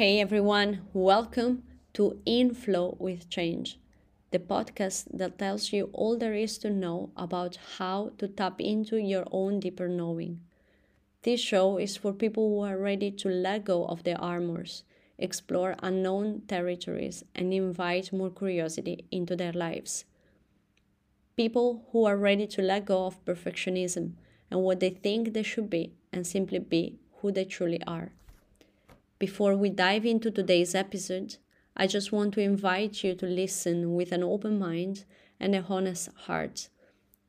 Hey everyone, welcome to Inflow with Change, the podcast that tells you all there is to know about how to tap into your own deeper knowing. This show is for people who are ready to let go of their armors, explore unknown territories, and invite more curiosity into their lives. People who are ready to let go of perfectionism and what they think they should be and simply be who they truly are. Before we dive into today's episode, I just want to invite you to listen with an open mind and a honest heart,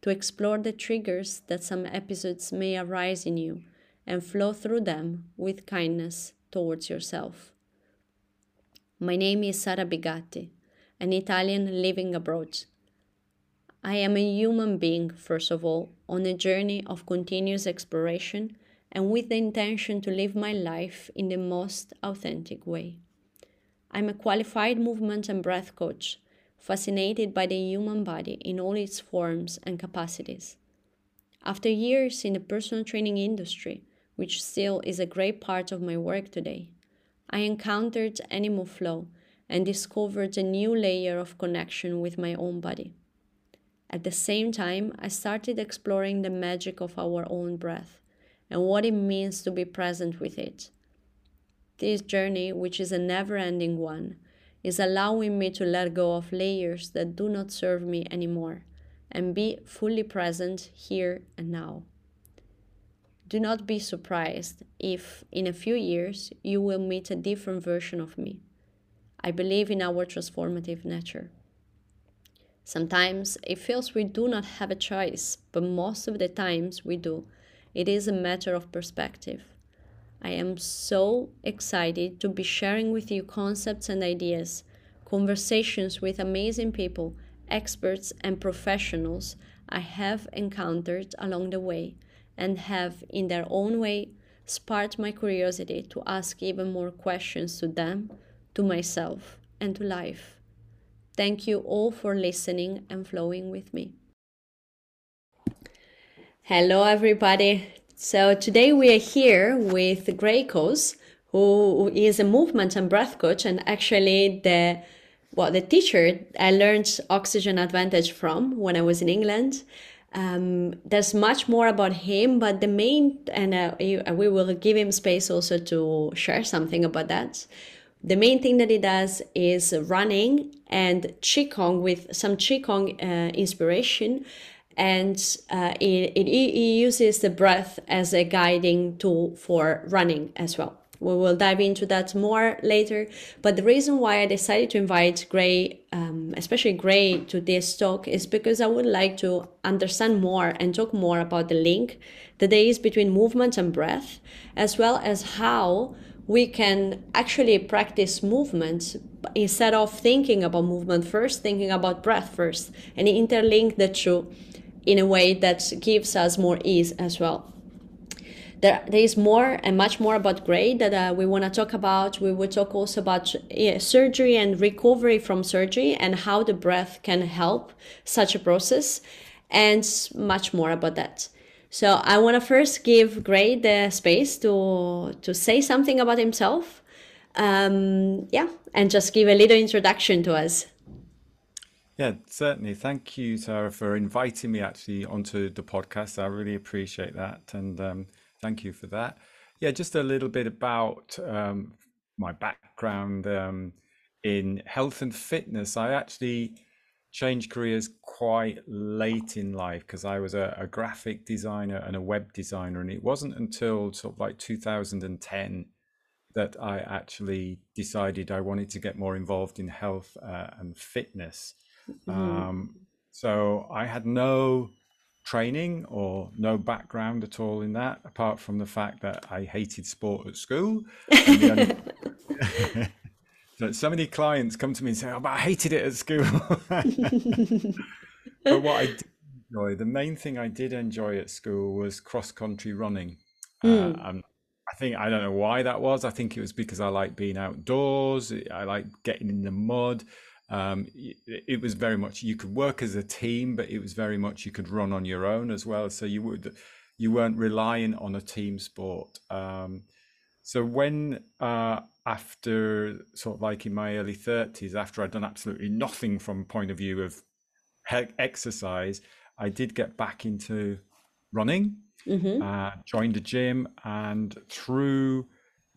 to explore the triggers that some episodes may arise in you and flow through them with kindness towards yourself. My name is Sara Bigatti, an Italian living abroad. I am a human being, first of all, on a journey of continuous exploration and with the intention to live my life in the most authentic way. I'm a qualified movement and breath coach, fascinated by the human body in all its forms and capacities. After years in the personal training industry, which still is a great part of my work today, I encountered animal flow and discovered a new layer of connection with my own body. At the same time, I started exploring the magic of our own breath and what it means to be present with it. This journey, which is a never ending one, is allowing me to let go of layers that do not serve me anymore and be fully present here and now. Do not be surprised if, in a few years, you will meet a different version of me. I believe in our transformative nature. Sometimes it feels we do not have a choice, but most of the times we do it is a matter of perspective. I am so excited to be sharing with you concepts and ideas, conversations with amazing people, experts, and professionals I have encountered along the way and have, in their own way, sparked my curiosity to ask even more questions to them, to myself, and to life. Thank you all for listening and flowing with me. Hello, everybody. So today we are here with Gray Caws, who is a movement and breath coach, and actually the well, the teacher I learned Oxygen Advantage from when I was in England. Um, there's much more about him, but the main, and uh, we will give him space also to share something about that. The main thing that he does is running and Qigong with some Qigong uh, inspiration and uh, it, it, it uses the breath as a guiding tool for running as well. We will dive into that more later. But the reason why I decided to invite Gray, um, especially Gray, to this talk is because I would like to understand more and talk more about the link that there is between movement and breath, as well as how we can actually practice movement instead of thinking about movement first, thinking about breath first, and interlink the two in a way that gives us more ease as well. There, there is more and much more about Gray that uh, we want to talk about. We will talk also about surgery and recovery from surgery and how the breath can help such a process and much more about that. So I want to first give Gray the space to to say something about himself. Um, yeah, and just give a little introduction to us. Yeah, certainly. Thank you, Sara, for inviting me actually onto the podcast. I really appreciate that. And um, thank you for that. Yeah, just a little bit about um, my background um, in health and fitness. I actually changed careers quite late in life because I was a, a, graphic designer and a web designer. And it wasn't until sort of like 2010 that I actually decided I wanted to get more involved in health uh, and fitness. Mm-hmm. Um, so I had no training or no background at all in that, apart from the fact that I hated sport at school. Only... so, so many clients come to me and say, "Oh, but I hated it at school." but what I did enjoy, the main thing I did enjoy at school was cross country running. Mm. Uh, and I think I don't know why that was. I think it was because I like being outdoors. I like getting in the mud um, it was very much you could work as a team, but it was very much you could run on your own as well. So you would you weren't relying on a team sport. Um, So when uh, after sort of like in my early 30s, after I'd done absolutely nothing from point of view of exercise, I did get back into running, mm-hmm. uh, joined a gym, and through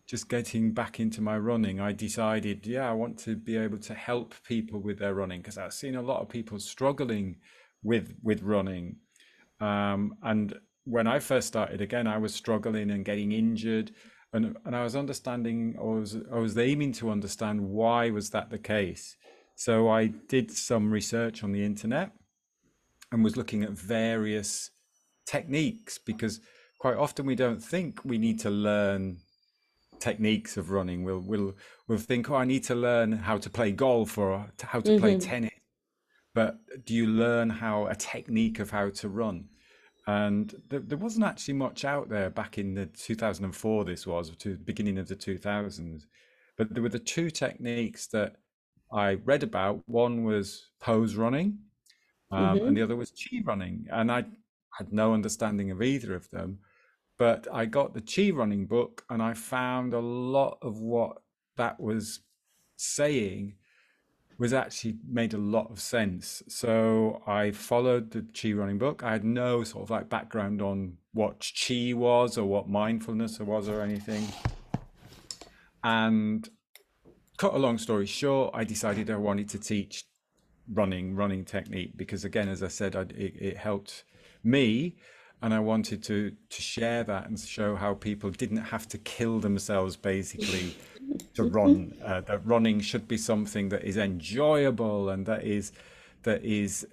just getting back into my running, I decided, yeah, I want to be able to help people with their running because I've seen a lot of people struggling with with running. Um, and when I first started, again, I was struggling and getting injured, and and I was understanding, I was I was aiming to understand why was that the case. So I did some research on the internet and was looking at various techniques because quite often we don't think we need to learn techniques of running. We'll we'll we'll think, oh, I need to learn how to play golf or how to mm-hmm. play tennis. But do you learn how a technique of how to run? And there, there wasn't actually much out there back in the 2004. This was to the beginning of the 2000s, but there were the two techniques that I read about. One was pose running, um, mm-hmm. and the other was chi running, and I had no understanding of either of them but I got the Chi running book and I found a lot of what that was saying was actually made a lot of sense. So I followed the Chi running book. I had no sort of like background on what Chi was or what mindfulness was or anything. And cut a long story short, I decided I wanted to teach running, running technique because again, as I said, I, it, it helped me and I wanted to to share that and show how people didn't have to kill themselves basically to run. Uh, that running should be something that is enjoyable and that is that is,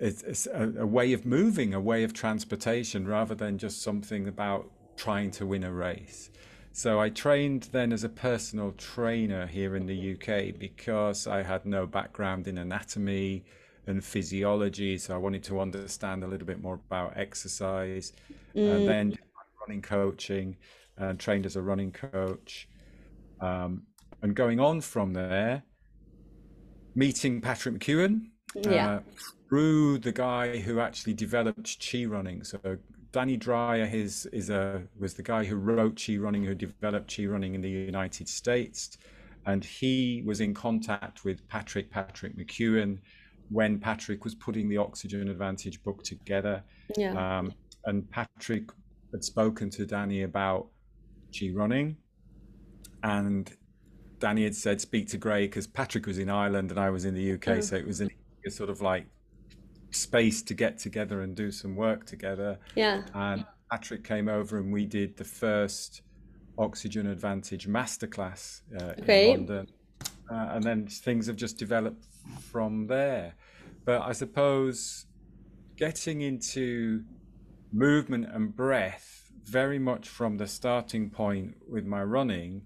a, a, way of moving, a way of transportation, rather than just something about trying to win a race. So I trained then as a personal trainer here in the UK because I had no background in anatomy and physiology. So I wanted to understand a little bit more about exercise. Mm. And then running coaching and trained as a running coach. Um, and going on from there, meeting Patrick McKeown yeah. uh, through the guy who actually developed Chi Running. So Danny Dreyer his, is a was the guy who wrote Chi Running, who developed Chi Running in the United States, and he was in contact with Patrick Patrick McKeown when Patrick was putting the Oxygen Advantage book together. Yeah. Um, and Patrick had spoken to Danny about Chi Running, and Danny had said speak to Gray because Patrick was in Ireland and I was in the UK, mm. so it was a sort of like space to get together and do some work together. Yeah. And Patrick came over and we did the first Oxygen Advantage masterclass uh, in London, uh, and then things have just developed from there. But I suppose getting into movement and breath very much from the starting point with my running,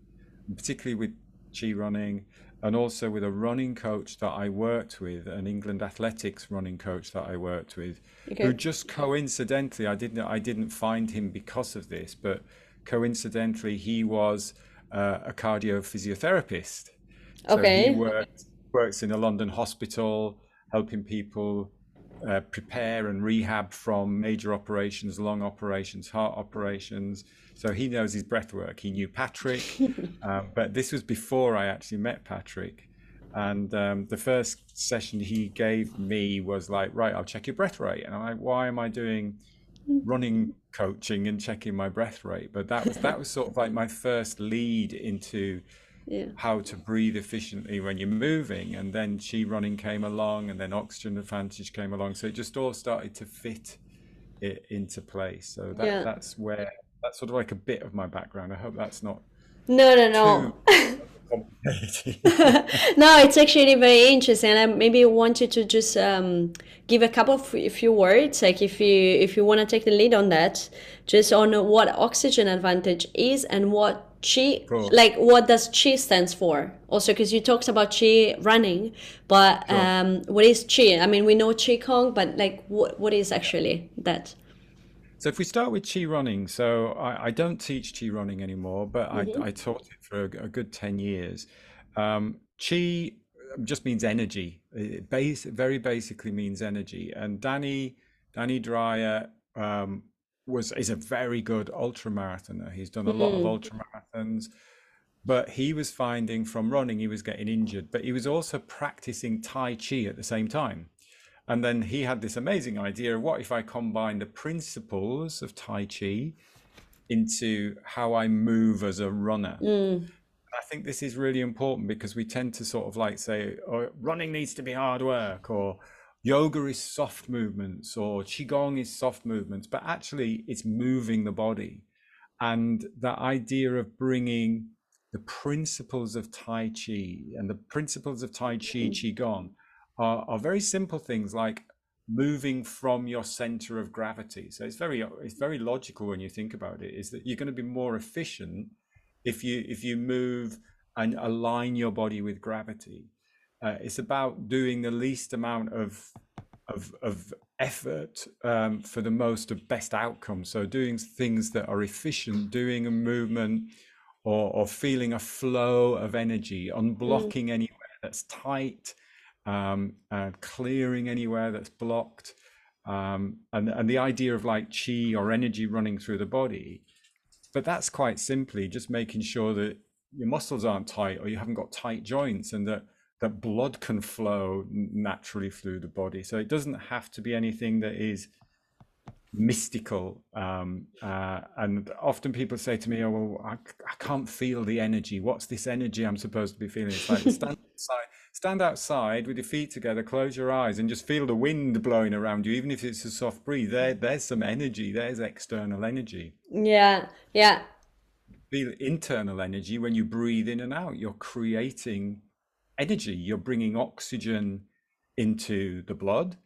particularly with chi running, and also with a running coach that I worked with, an England athletics running coach that I worked with, okay. who just coincidentally I didn't I didn't find him because of this, but coincidentally he was uh, a cardio physiotherapist. So okay. he worked, works in a London hospital, helping people uh, prepare and rehab from major operations, long operations, heart operations. So he knows his breath work. He knew Patrick, um, but this was before I actually met Patrick. And um, the first session he gave me was like, right, I'll check your breath rate. And I'm like, why am I doing running coaching and checking my breath rate? But that was that was sort of like my first lead into yeah. how to breathe efficiently when you're moving. And then chi running came along, and then oxygen advantage came along. So it just all started to fit it into place. So that, yeah. that's where that's sort of like a bit of my background. I hope that's not no, no, no. no, it's actually very interesting. I maybe wanted to just um, give a couple of few words, like if you if you want to take the lead on that, just on what oxygen advantage is and what chi like what does chi stands for? Also because you talked about chi running but sure. um what is chi? I mean we know chi kong but like what what is actually that? So if we start with chi running so i, I don't teach chi running anymore but mm-hmm. I, I taught it for a, a good 10 years. Um, chi just means energy. It base, very basically means energy. And danny danny dreyer um, was is a very good ultra marathoner. He's done a lot of mm. ultra marathons. but he was finding from running he was getting injured but he was also practicing tai chi at the same time and then he had this amazing idea what if i combine the principles of tai chi into how i move as a runner mm. I think this is really important because we tend to sort of like say, oh, running needs to be hard work, or yoga is soft movements, or qigong is soft movements, but actually it's moving the body. And that idea of bringing the principles of Tai Chi and the principles of Tai Chi, mm-hmm. Qigong are, are very simple things like moving from your center of gravity. So it's very it's very logical when you think about it, is that you're going to be more efficient if you if you move and align your body with gravity. Uh, it's about doing the least amount of of, of effort um, for the most of best outcome. So doing things that are efficient, doing a movement or, or feeling a flow of energy, unblocking mm. anywhere that's tight, um, uh, clearing anywhere that's blocked. Um, and, and the idea of like chi or energy running through the body. But that's quite simply just making sure that your muscles aren't tight or you haven't got tight joints and that that blood can flow naturally through the body. So it doesn't have to be anything that is mystical. Um, uh, and often people say to me, "Oh, well, I, I, can't feel the energy. What's this energy I'm supposed to be feeling?" It's like stand outside, stand outside with your feet together, close your eyes, and just feel the wind blowing around you, even if it's a soft breeze. There, there's some energy. There's external energy. Yeah, yeah. Feel internal energy when you breathe in and out. You're creating energy. You're bringing oxygen into the blood,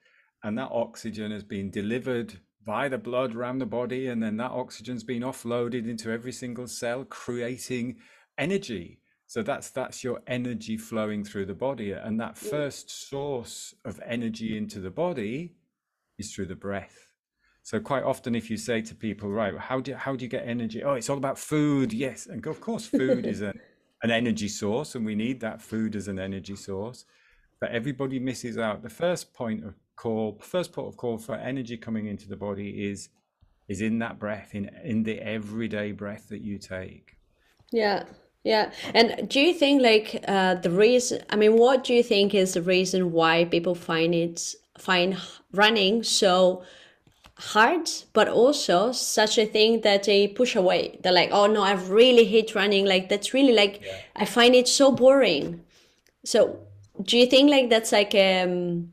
and that oxygen has been delivered by the blood around the body, and then that oxygen's been offloaded into every single cell, creating energy. So that's that's your energy flowing through the body, and that first source of energy into the body is through the breath. So quite often, if you say to people, right, how do how do you get energy? Oh, it's all about food. Yes, and of course, food is a, an energy source, and we need that food as an energy source. But everybody misses out. The first point of call first port of call for energy coming into the body is is in that breath in in the everyday breath that you take. Yeah yeah. And do you think like uh, the reason i mean what do you think is the reason why people find it find running so hard but also such a thing that they push away they're like oh no i really hate running like that's really like yeah. i find it so boring so do you think like that's like um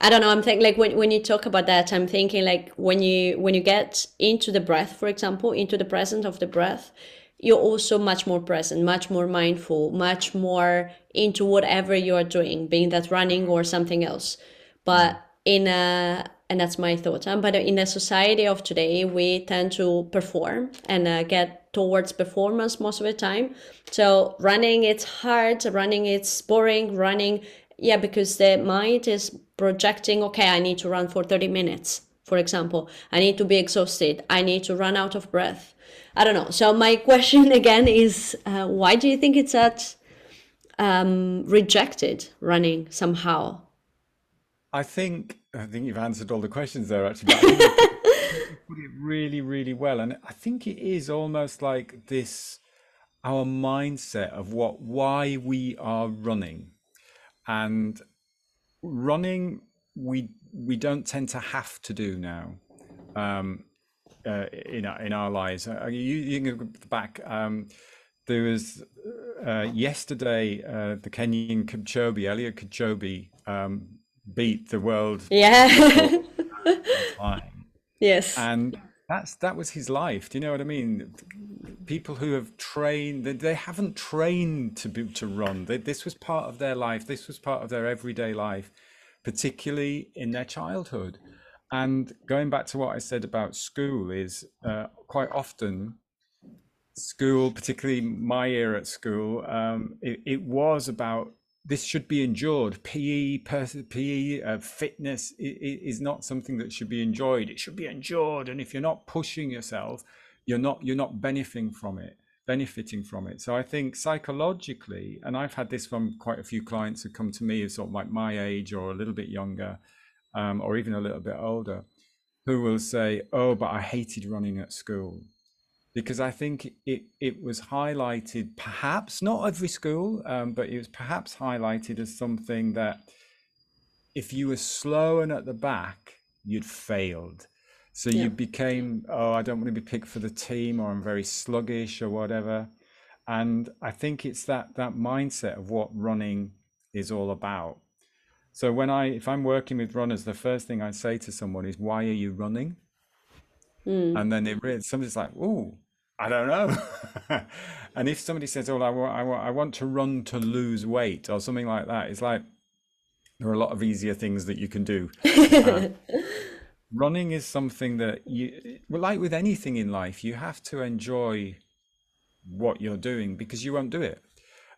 I don't know. I'm thinking like when, when you talk about that, I'm thinking like when you when you get into the breath, for example, into the presence of the breath, you're also much more present, much more mindful, much more into whatever you are doing, being that running or something else. But in a and that's my thought. Huh? But in a society of today, we tend to perform and uh, get towards performance most of the time. So running, it's hard. Running, it's boring. Running, yeah, because the mind is projecting, okay, I need to run for 30 minutes, for example. I need to be exhausted. I need to run out of breath. I don't know. So my question again is, uh, why do you think it's that um, rejected running somehow? I think I think you've answered all the questions there actually. Put it really, really well, and I think it is almost like this our mindset of what why we are running, and running we we don't tend to have to do now um, uh, in our, in our lives. Uh, you, you can go back. Um, there was uh, yesterday uh, the Kenyan Kipchoge, Eliud Kipchoge, um, beat the world. Yeah. yes. And that's that was his life. Do you know what I mean? People who have trained, they, they haven't trained to be, to run. They, this was part of their life. This was part of their everyday life, particularly in their childhood. And going back to what I said about school is uh, quite often school, particularly my year at school, um, it, it was about this should be endured. PE, PE uh, fitness is not something that should be enjoyed. It should be endured, and if you're not pushing yourself, you're not you're not benefiting from it, benefiting from it. So I think psychologically, and I've had this from quite a few clients who come to me as sort of like my age or a little bit younger, um, or even a little bit older, who will say, "Oh, but I hated running at school." Because I think it it was highlighted, perhaps not every school, um, but it was perhaps highlighted as something that if you were slow and at the back, you'd failed. So Yeah. you became, oh, I don't want to be picked for the team, or I'm very sluggish, or whatever. And I think it's that that mindset of what running is all about. So when I, if I'm working with runners, the first thing I say to someone is, "Why are you running?" Mm. And then it really, somebody's like, "Oh, I don't know." and if somebody says, "Oh, I want, I want, I want to run to lose weight," or something like that, it's like there are a lot of easier things that you can do. Uh, running is something that you, well, like with anything in life, you have to enjoy what you're doing because you won't do it.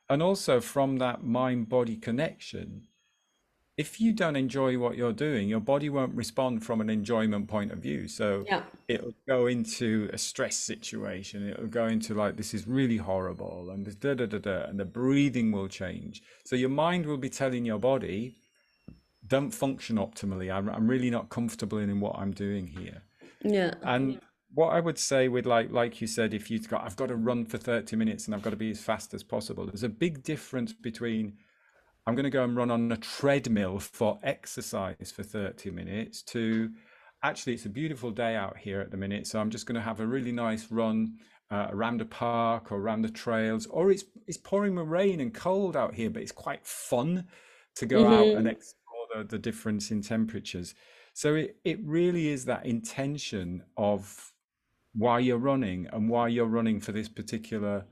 And also from that mind body connection, if you don't enjoy what you're doing, your body won't respond from an enjoyment point of view. So Yeah. it'll go into a stress situation. It'll go into like, this is really horrible, and da da da da, and the breathing will change. So your mind will be telling your body, don't function optimally. I'm, I'm really not comfortable in what I'm doing here. Yeah. And what I would say with like like you said, if you've got I've got to run for 30 minutes and I've got to be as fast as possible, there's a big difference between I'm going to go and run on a treadmill for exercise for 30 minutes to actually it's a beautiful day out here at the minute, so I'm just going to have a really nice run uh, around a park or around the trails, or it's it's pouring with rain and cold out here, but it's quite fun to go out and Mm-hmm. explore the, the difference in temperatures. So it, it really is that intention of why you're running and why you're running for this particular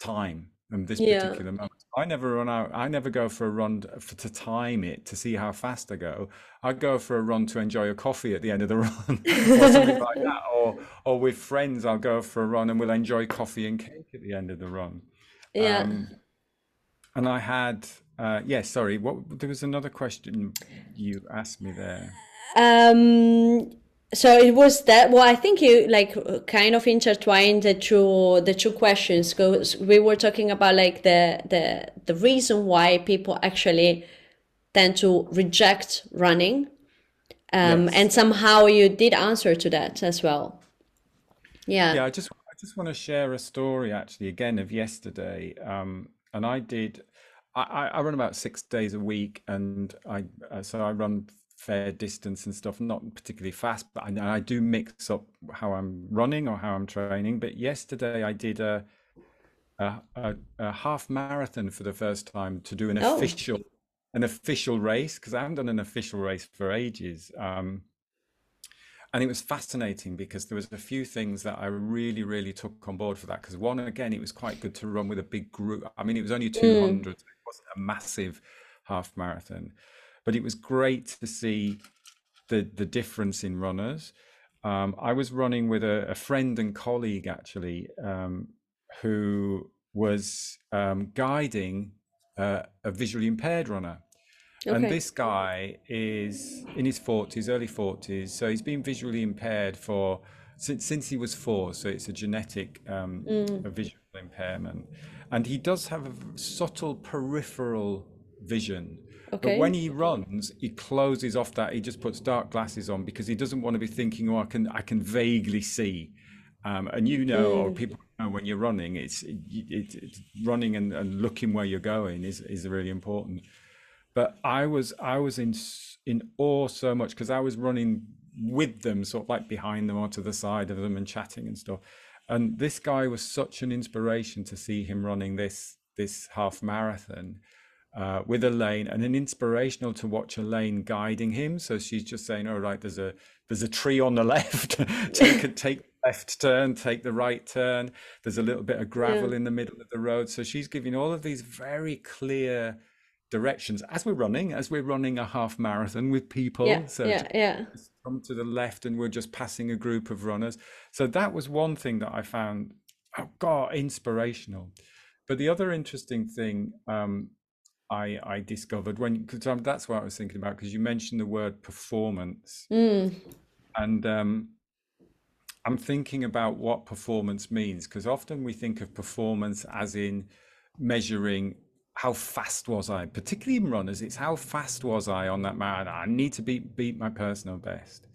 time and this Yeah. particular moment. I never run out. I never go for a run for, to time it to see how fast I go. I go for a run to enjoy a coffee at the end of the run or something like that. Or or with friends, I'll go for a run and we'll enjoy coffee and cake at the end of the run. Yeah. Um, and I had, uh, yeah, sorry, what there was another question you asked me there. Um, so it was that, well, I think you like kind of intertwined the two the two questions because we were talking about like the the the reason why people actually tend to reject running. Um, Yes. and somehow you did answer to that as well. Yeah. Yeah, I just I just want to share a story actually again of yesterday. Um, and I did I, I I run about six days a week, and I uh, so I run fair distance and stuff, not particularly fast, but I, I do mix up how I'm running or how I'm training. But yesterday I did a a, a, a half marathon for the first time to do an Oh, official an official race because I haven't done an official race for ages. Um, and it was fascinating because there was a few things that I really, really took on board for that. Because one, again, it was quite good to run with a big group. I mean, it was only mm, 200, so it wasn't a massive half marathon, but it was great to see the the difference in runners. Um, I was running with a, a friend and colleague actually, um, who was um, guiding uh, a visually impaired runner. And this guy is in his 40s, early 40s. So he's been visually impaired for since since he was four. So it's a genetic um, Mm, a visual impairment, and he does have a subtle peripheral vision. But when he runs, he closes off that. He just puts dark glasses on because he doesn't want to be thinking, "Oh, I can I can vaguely see." Um, and you know, or Mm, people know when you're running, it's it, it, it's running and, and looking where you're going is is really important but I was I was in in awe so much because I was running with them, sort of like behind them or to the side of them and chatting and stuff. And this guy was such an inspiration to see him running this this half marathon uh, with Elaine, and an inspirational to watch Elaine guiding him. So she's just saying, "All right, there's a there's a tree on the left. take a take left turn, take the right turn. There's a little bit of Yeah. gravel in the middle of the road." So she's giving all of these very clear directions as we're running, as we're running a half marathon with Yeah. people. So Yeah. Yeah. come to the left and we're just passing a group of runners. So that was one thing that I found, oh God, inspirational. But the other interesting thing um, I, I discovered when, because that's what I was thinking about, because you mentioned the word performance. Mm, And um, I'm thinking about what performance means, because often we think of performance as in measuring how fast was I, particularly in runners, it's how fast was I on that marathon. I need to beat beat my personal best.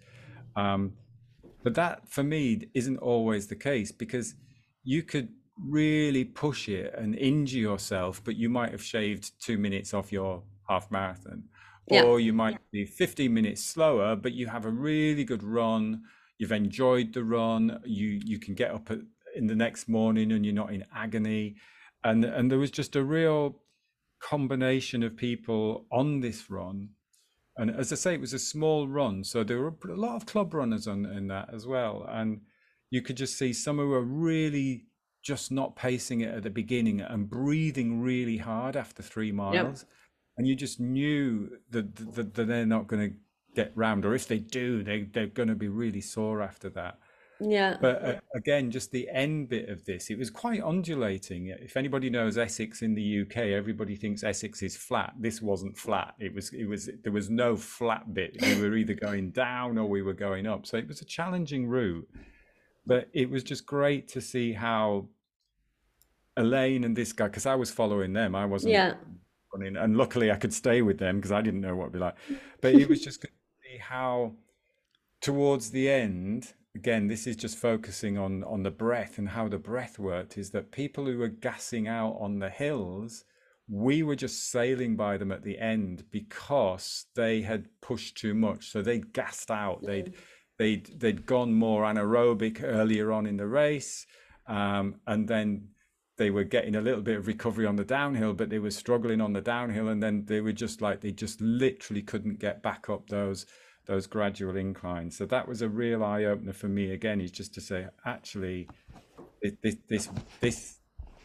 Um, But that for me isn't always the case because you could really push it and injure yourself, but you might have shaved two minutes off your half marathon. Yeah. Or you might be 15 minutes slower, but you have a really good run. You've enjoyed the run. You you can get up at, in the next morning and you're not in agony. And and there was just a real combination of people on this run. And as I say, it was a small run, so there were a lot of club runners on in that as well. And you could just see some who were really just not pacing it at the beginning and breathing really hard after three miles. Yep. And you just knew that, that, that they're not going to get round, or if they do, they, they're going to be really sore after that. Yeah. But uh, again, just the end bit of this, it was quite undulating. If anybody knows Essex in the UK, everybody thinks Essex is flat. This wasn't flat. It was, it was, there was no flat bit. We were either going down or we were going up. So it was a challenging route. But it was just great to see how Elaine and this guy, because I was following them, I wasn't yeah. running, and luckily I could stay with them because I didn't know what it'd be like. But it was just good to see how, towards the end, again, this is just focusing on on the breath and how the breath worked. Is that people who were gassing out on the hills, we were just sailing by them at the end because they had pushed too much, so they gassed out. They'd they'd they'd gone more anaerobic earlier on in the race, um, and then they were getting a little bit of recovery on the downhill, but they were struggling on the downhill, and then they were just like they just literally couldn't get back up those those gradual inclines. So that was a real eye opener for me. Again, is just to say actually, it, this this this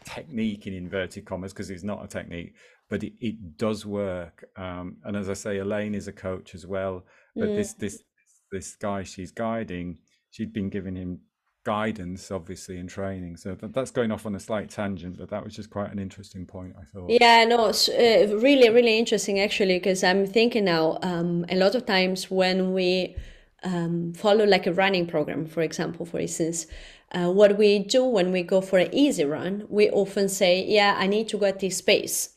technique in inverted commas because it's not a technique, but it, it does work. Um, and as I say, Elaine is a coach as well. But yeah. this this this guy she's guiding, she'd been giving him guidance obviously in training. So that, that's going off on a slight tangent but that was just quite an interesting point i thought. Yeah no it's uh, really really interesting actually because i'm thinking now um, a lot of times when we um, follow like a running program for example for instance uh, what we do when we go for an easy run we often say yeah i need to go at this pace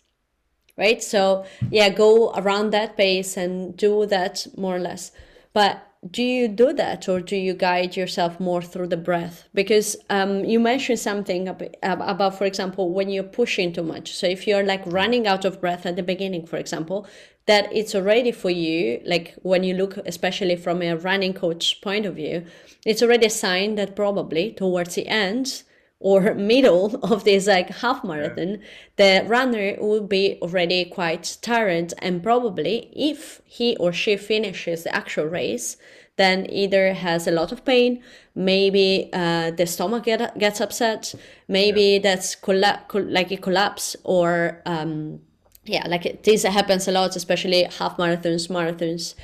right? So yeah go around that pace and do that more or less. But do you do that or do you guide yourself more through the breath? Because um, you mentioned something about for example when you're pushing too much. So if you're like running out of breath at the beginning for example that it's already for you like when you look especially from a running coach point of view it's already a sign that probably towards the end or middle of this like half marathon yeah. the runner will be already quite tired and probably if he or she finishes the actual race then either has a lot of pain maybe uh, the stomach get, gets upset maybe yeah. that's colla- like a collapse or um, yeah like this happens a lot especially half marathons marathons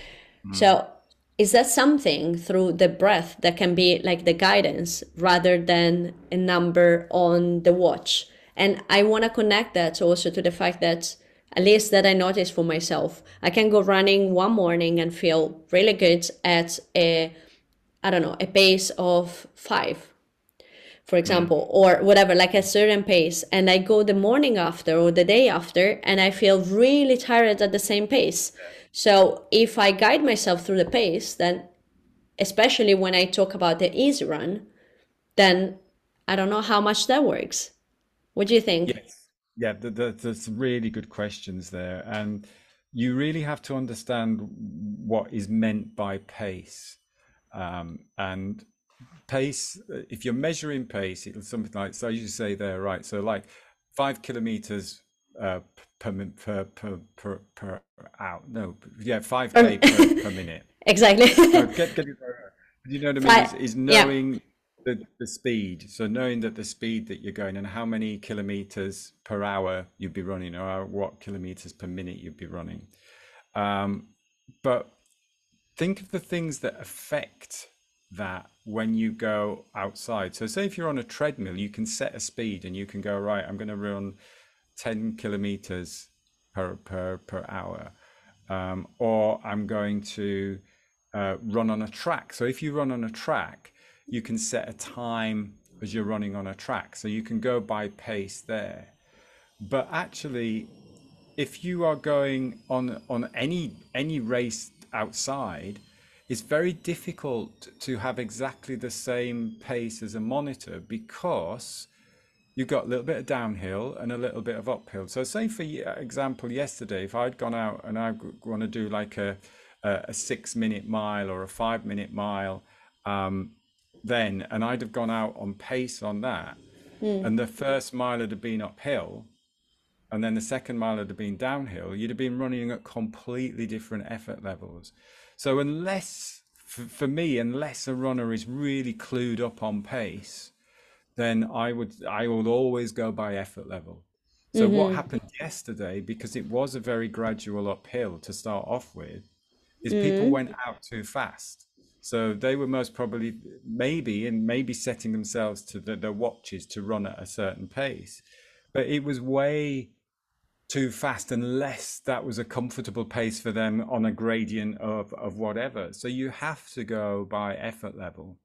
mm. so is that something through the breath that can be like the guidance rather than a number on the watch? And i want to connect that also to the fact that at least that i noticed for myself i can go running one morning and feel really good at a i don't know a pace of five for example or whatever like a certain pace and i go the morning after or the day after and i feel really tired at the same pace so if I guide myself through the pace, then especially when I talk about the easy run, then I don't know how much that works. What do you think? Yes. Yeah, there's really good questions there. And you really have to understand what is meant by pace. Um, and pace, if you're measuring pace, it's something like, so you say there, right? So like five kilometers uh, per, per per per per hour. No, yeah, five k per, per, minute. Exactly. so get, get, you know what I mean? Is, is knowing yeah. the, the speed. So knowing that the speed that you're going and how many kilometers per hour you'd be running, or what kilometers per minute you'd be running. Um, but think of the things that affect that when you go outside. So say if you're on a treadmill, you can set a speed and you can go right. I'm going to run 10 kilometers per per per hour um, or i'm going to uh, run on a track so if you run on a track you can set a time as you're running on a track so you can go by pace there but actually if you are going on on any any race outside it's very difficult to have exactly the same pace as a monitor because you've got a little bit of downhill and a little bit of uphill. So, say for example, yesterday, if I'd gone out and I want to do like a a six minute mile or a five minute mile, um, then and I'd have gone out on pace on that, mm. and the first mile had been uphill, and then the second mile had been downhill, you'd have been running at completely different effort levels. So unless, for, for me, unless a runner is really clued up on pace, then I would I will always go by effort level. So mm-hmm. what happened yesterday, because it was a very gradual uphill to start off with, is mm-hmm. people went out too fast. So they were most probably maybe and maybe setting themselves to the, their watches to run at a certain pace, but it was way too fast unless that was a comfortable pace for them on a gradient of, of whatever. So you have to go by effort level.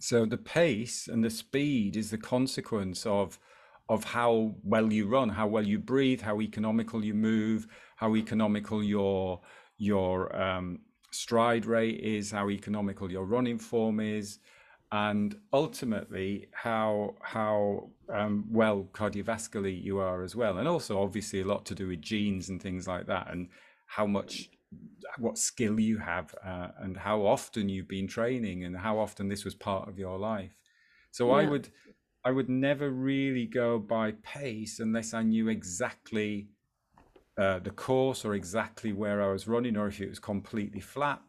So the pace and the speed is the consequence of of how well you run, how well you breathe, how economical you move, how economical your your um, stride rate is, how economical your running form is, and ultimately how how um, well cardiovascularly you are as well, and also obviously a lot to do with genes and things like that, and how much what skill you have uh, and how often you've been training and how often this was part of your life. So yeah. I would I would never really go by pace unless I knew exactly uh, the course or exactly where I was running or if it was completely flat.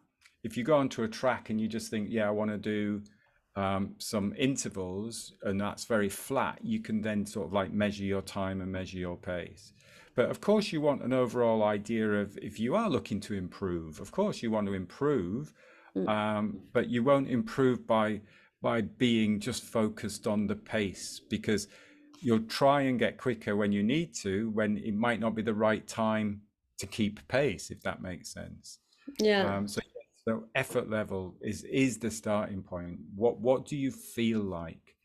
If you go onto a track and you just think, yeah, I want to do um, some intervals and that's very flat, you can then sort of like measure your time and measure your pace. But of course, you want an overall idea of if you are looking to improve. Of course, you want to improve, mm. um, but you won't improve by by being just focused on the pace because you'll try and get quicker when you need to when it might not be the right time to keep pace if that makes sense yeah um, so so effort level is is the starting point. What what do you feel like?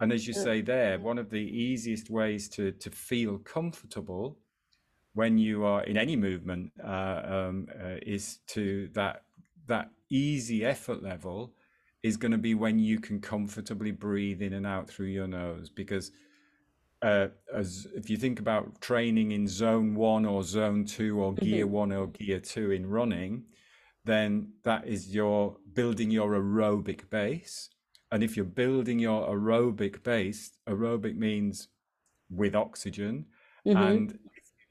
And as you uh, say there one of the easiest ways to to feel comfortable when you are in any movement uh, um, uh, is to that that easy effort level is going to be when you can comfortably breathe in and out through your nose. Because uh, as if you think about training in zone one or zone two or gear mm-hmm. one or gear two in running, then that is your building your aerobic base. And if you're building your aerobic base, aerobic means with oxygen, mm-hmm. and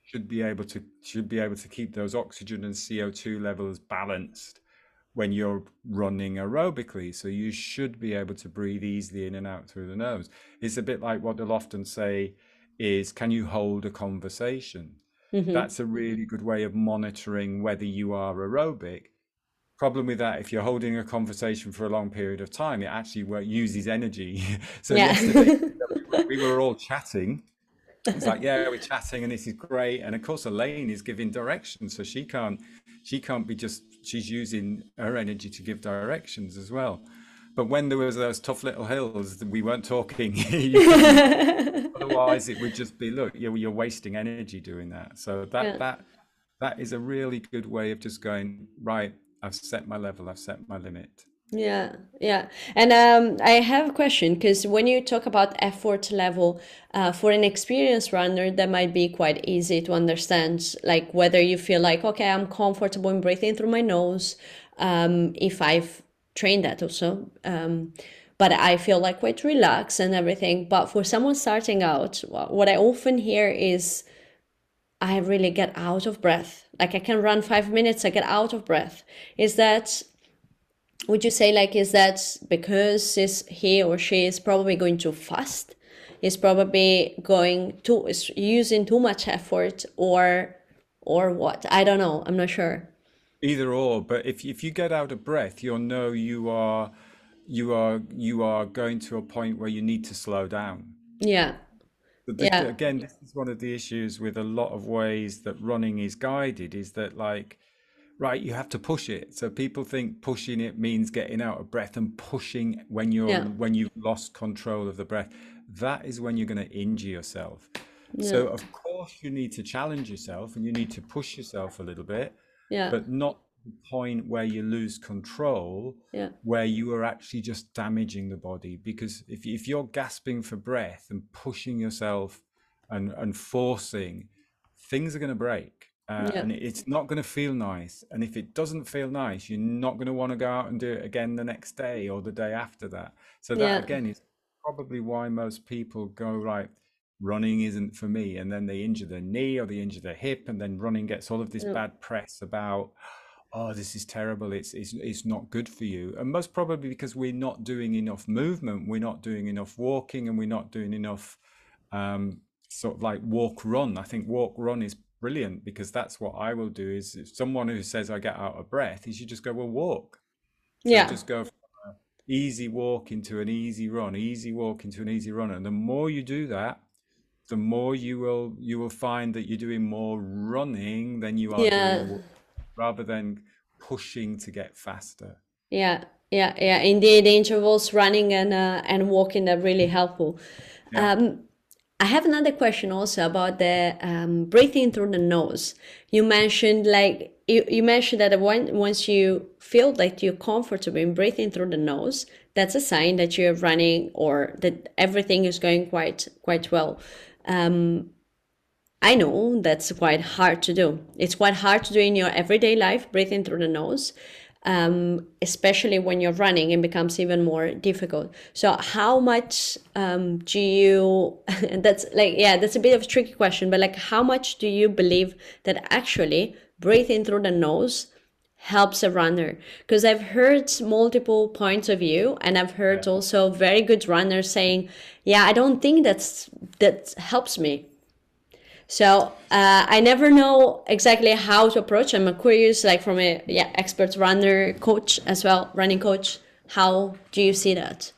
should be able to should be able to keep those oxygen and CO2 levels balanced when you're running aerobically. So you should be able to breathe easily in and out through the nose. It's a bit like what they'll often say is, can you hold a conversation? Mm-hmm. That's a really good way of monitoring whether you are aerobic. Problem with that, if you're holding a conversation for a long period of time, it actually uses energy. so yeah. yesterday we were all chatting. It's like, yeah, we're chatting and this is great. And of course, Elaine is giving directions so she can't she can't be just she's using her energy to give directions as well. But when there was those tough little hills, we weren't talking. Otherwise, it would just be look, you're, you're wasting energy doing that. So that yeah. that that is a really good way of just going right. I've set my level. I've set my limit. Yeah, yeah. And um, I have a question because when you talk about effort level uh, for an experienced runner, that might be quite easy to understand. Like whether you feel like, okay, I'm comfortable in breathing through my nose, um, if I've trained that also. Um, but I feel like quite relaxed and everything. But for someone starting out, what I often hear is, I really get out of breath. Like I can run five minutes, I get out of breath. Is that would you say like is that because is he or she is probably going too fast? Is probably going too, is using too much effort or or what? I don't know. I'm not sure. Either or but if, if you get out of breath you'll know you are you are you are going to a point where you need to slow down. Yeah the, yeah. again this is one of the issues with a lot of ways that running is guided is that like right you have to push it so people think pushing it means getting out of breath and pushing when you're yeah. when you've lost control of the breath that is when you're going to injure yourself yeah. so of course you need to challenge yourself and you need to push yourself a little bit yeah but not point where you lose control, yeah, where you are actually just damaging the body. Because if if you're gasping for breath and pushing yourself and and forcing, things are going to break. Uh, yeah, and it's not going to feel nice. And if it doesn't feel nice, you're not going to want to go out and do it again the next day or the day after that. So that yeah, again is probably why most people go right. Running isn't for me, and then they injure their knee or they injure their hip, and then running gets all of this bad press about, oh, this is terrible. It's it's it's not good for you, and most probably because we're not doing enough movement, we're not doing enough walking, and we're not doing enough um, sort of like walk run. I think walk run is brilliant because that's what I will do. Is if someone who says I get out of breath, is you just go well walk. So yeah, just go from an easy walk into an easy run, easy walk into an easy run, and the more you do that, the more you will you will find that you're doing more running than you are yeah. doing rather than pushing to get faster. Yeah, yeah, yeah. Indeed, intervals, running and uh, and walking are really helpful. Yeah. Um, I have another question also about the um, breathing through the nose. You mentioned like you, you mentioned that when, once you feel like you're comfortable in breathing through the nose, that's a sign that you're running or that everything is going quite quite well. Um, I know that's quite hard to do. It's quite hard to do in your everyday life, breathing through the nose, um, especially when you're running, it becomes even more difficult. So, how much um, do you? That's like, yeah, that's a bit of a tricky question, but like, how much do you believe that actually breathing through the nose helps a runner? Because I've heard multiple points of view, and I've heard Yeah. also very good runners saying, "Yeah, I don't think that's that helps me." So uh, I never know exactly how to approach. I'm curious, like from a yeah expert runner coach as well, running coach. How do you see that?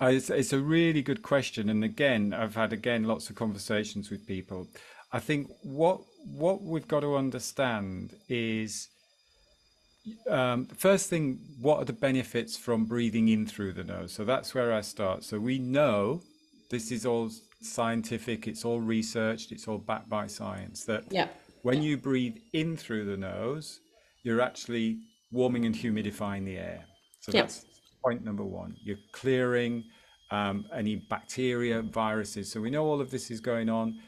Uh, It's, it's a really good question, and again, I've had again lots of conversations with people. I think what what we've got to understand is um, first thing, what are the benefits from breathing in through the nose? So that's where I start. So we know this is all scientific, it's all researched, it's all backed by science that Yeah, when you breathe in through the nose, you're actually warming and humidifying the air. So yeah, that's point number one. You're clearing um, any bacteria, viruses. So we know all of this is going on.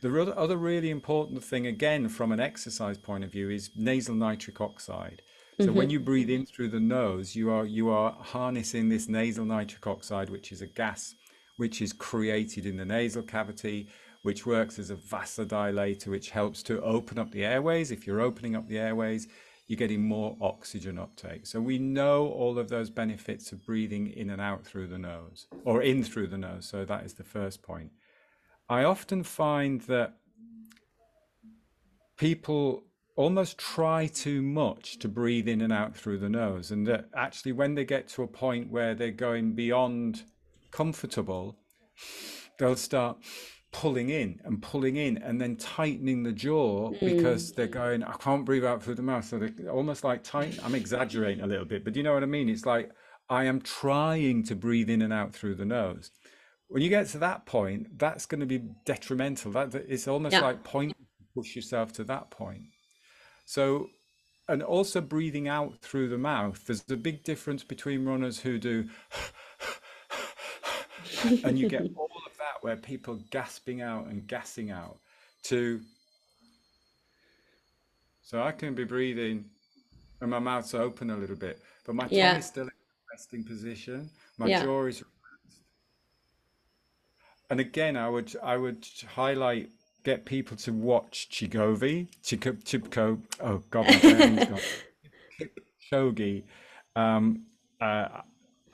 The other other really important thing, again, from an exercise point of view, is nasal nitric oxide. So when you breathe in through the nose, you are you are harnessing this nasal nitric oxide, which is a gas which is created in the nasal cavity, which works as a vasodilator, which helps to open up the airways. If you're opening up the airways, you're getting more oxygen uptake. So we know all of those benefits of breathing in and out through the nose, or in through the nose. So that is the first point. I often find that people almost try too much to breathe in and out through the nose, and that actually, when they get to a point where they're going beyond comfortable, they'll start pulling in and pulling in and then tightening the jaw mm. because they're going, I can't breathe out through the mouth. So they're almost like tight. I'm exaggerating a little bit, but you know what I mean? It's like I am trying to breathe in and out through the nose. When you get to that point, that's going to be detrimental. That it's almost yeah, like point push yourself to that point. So, and also breathing out through the mouth. There's a big difference between runners who do and you get all of that where people gasping out and gassing out to so I can be breathing and my mouth's open a little bit, but my tongue yeah, is still in resting position. My yeah, jaw is and again I would I would highlight get people to watch Chigovi, Chiko, Chipko, oh God, my brain's gone. Kipchoge. Um, uh,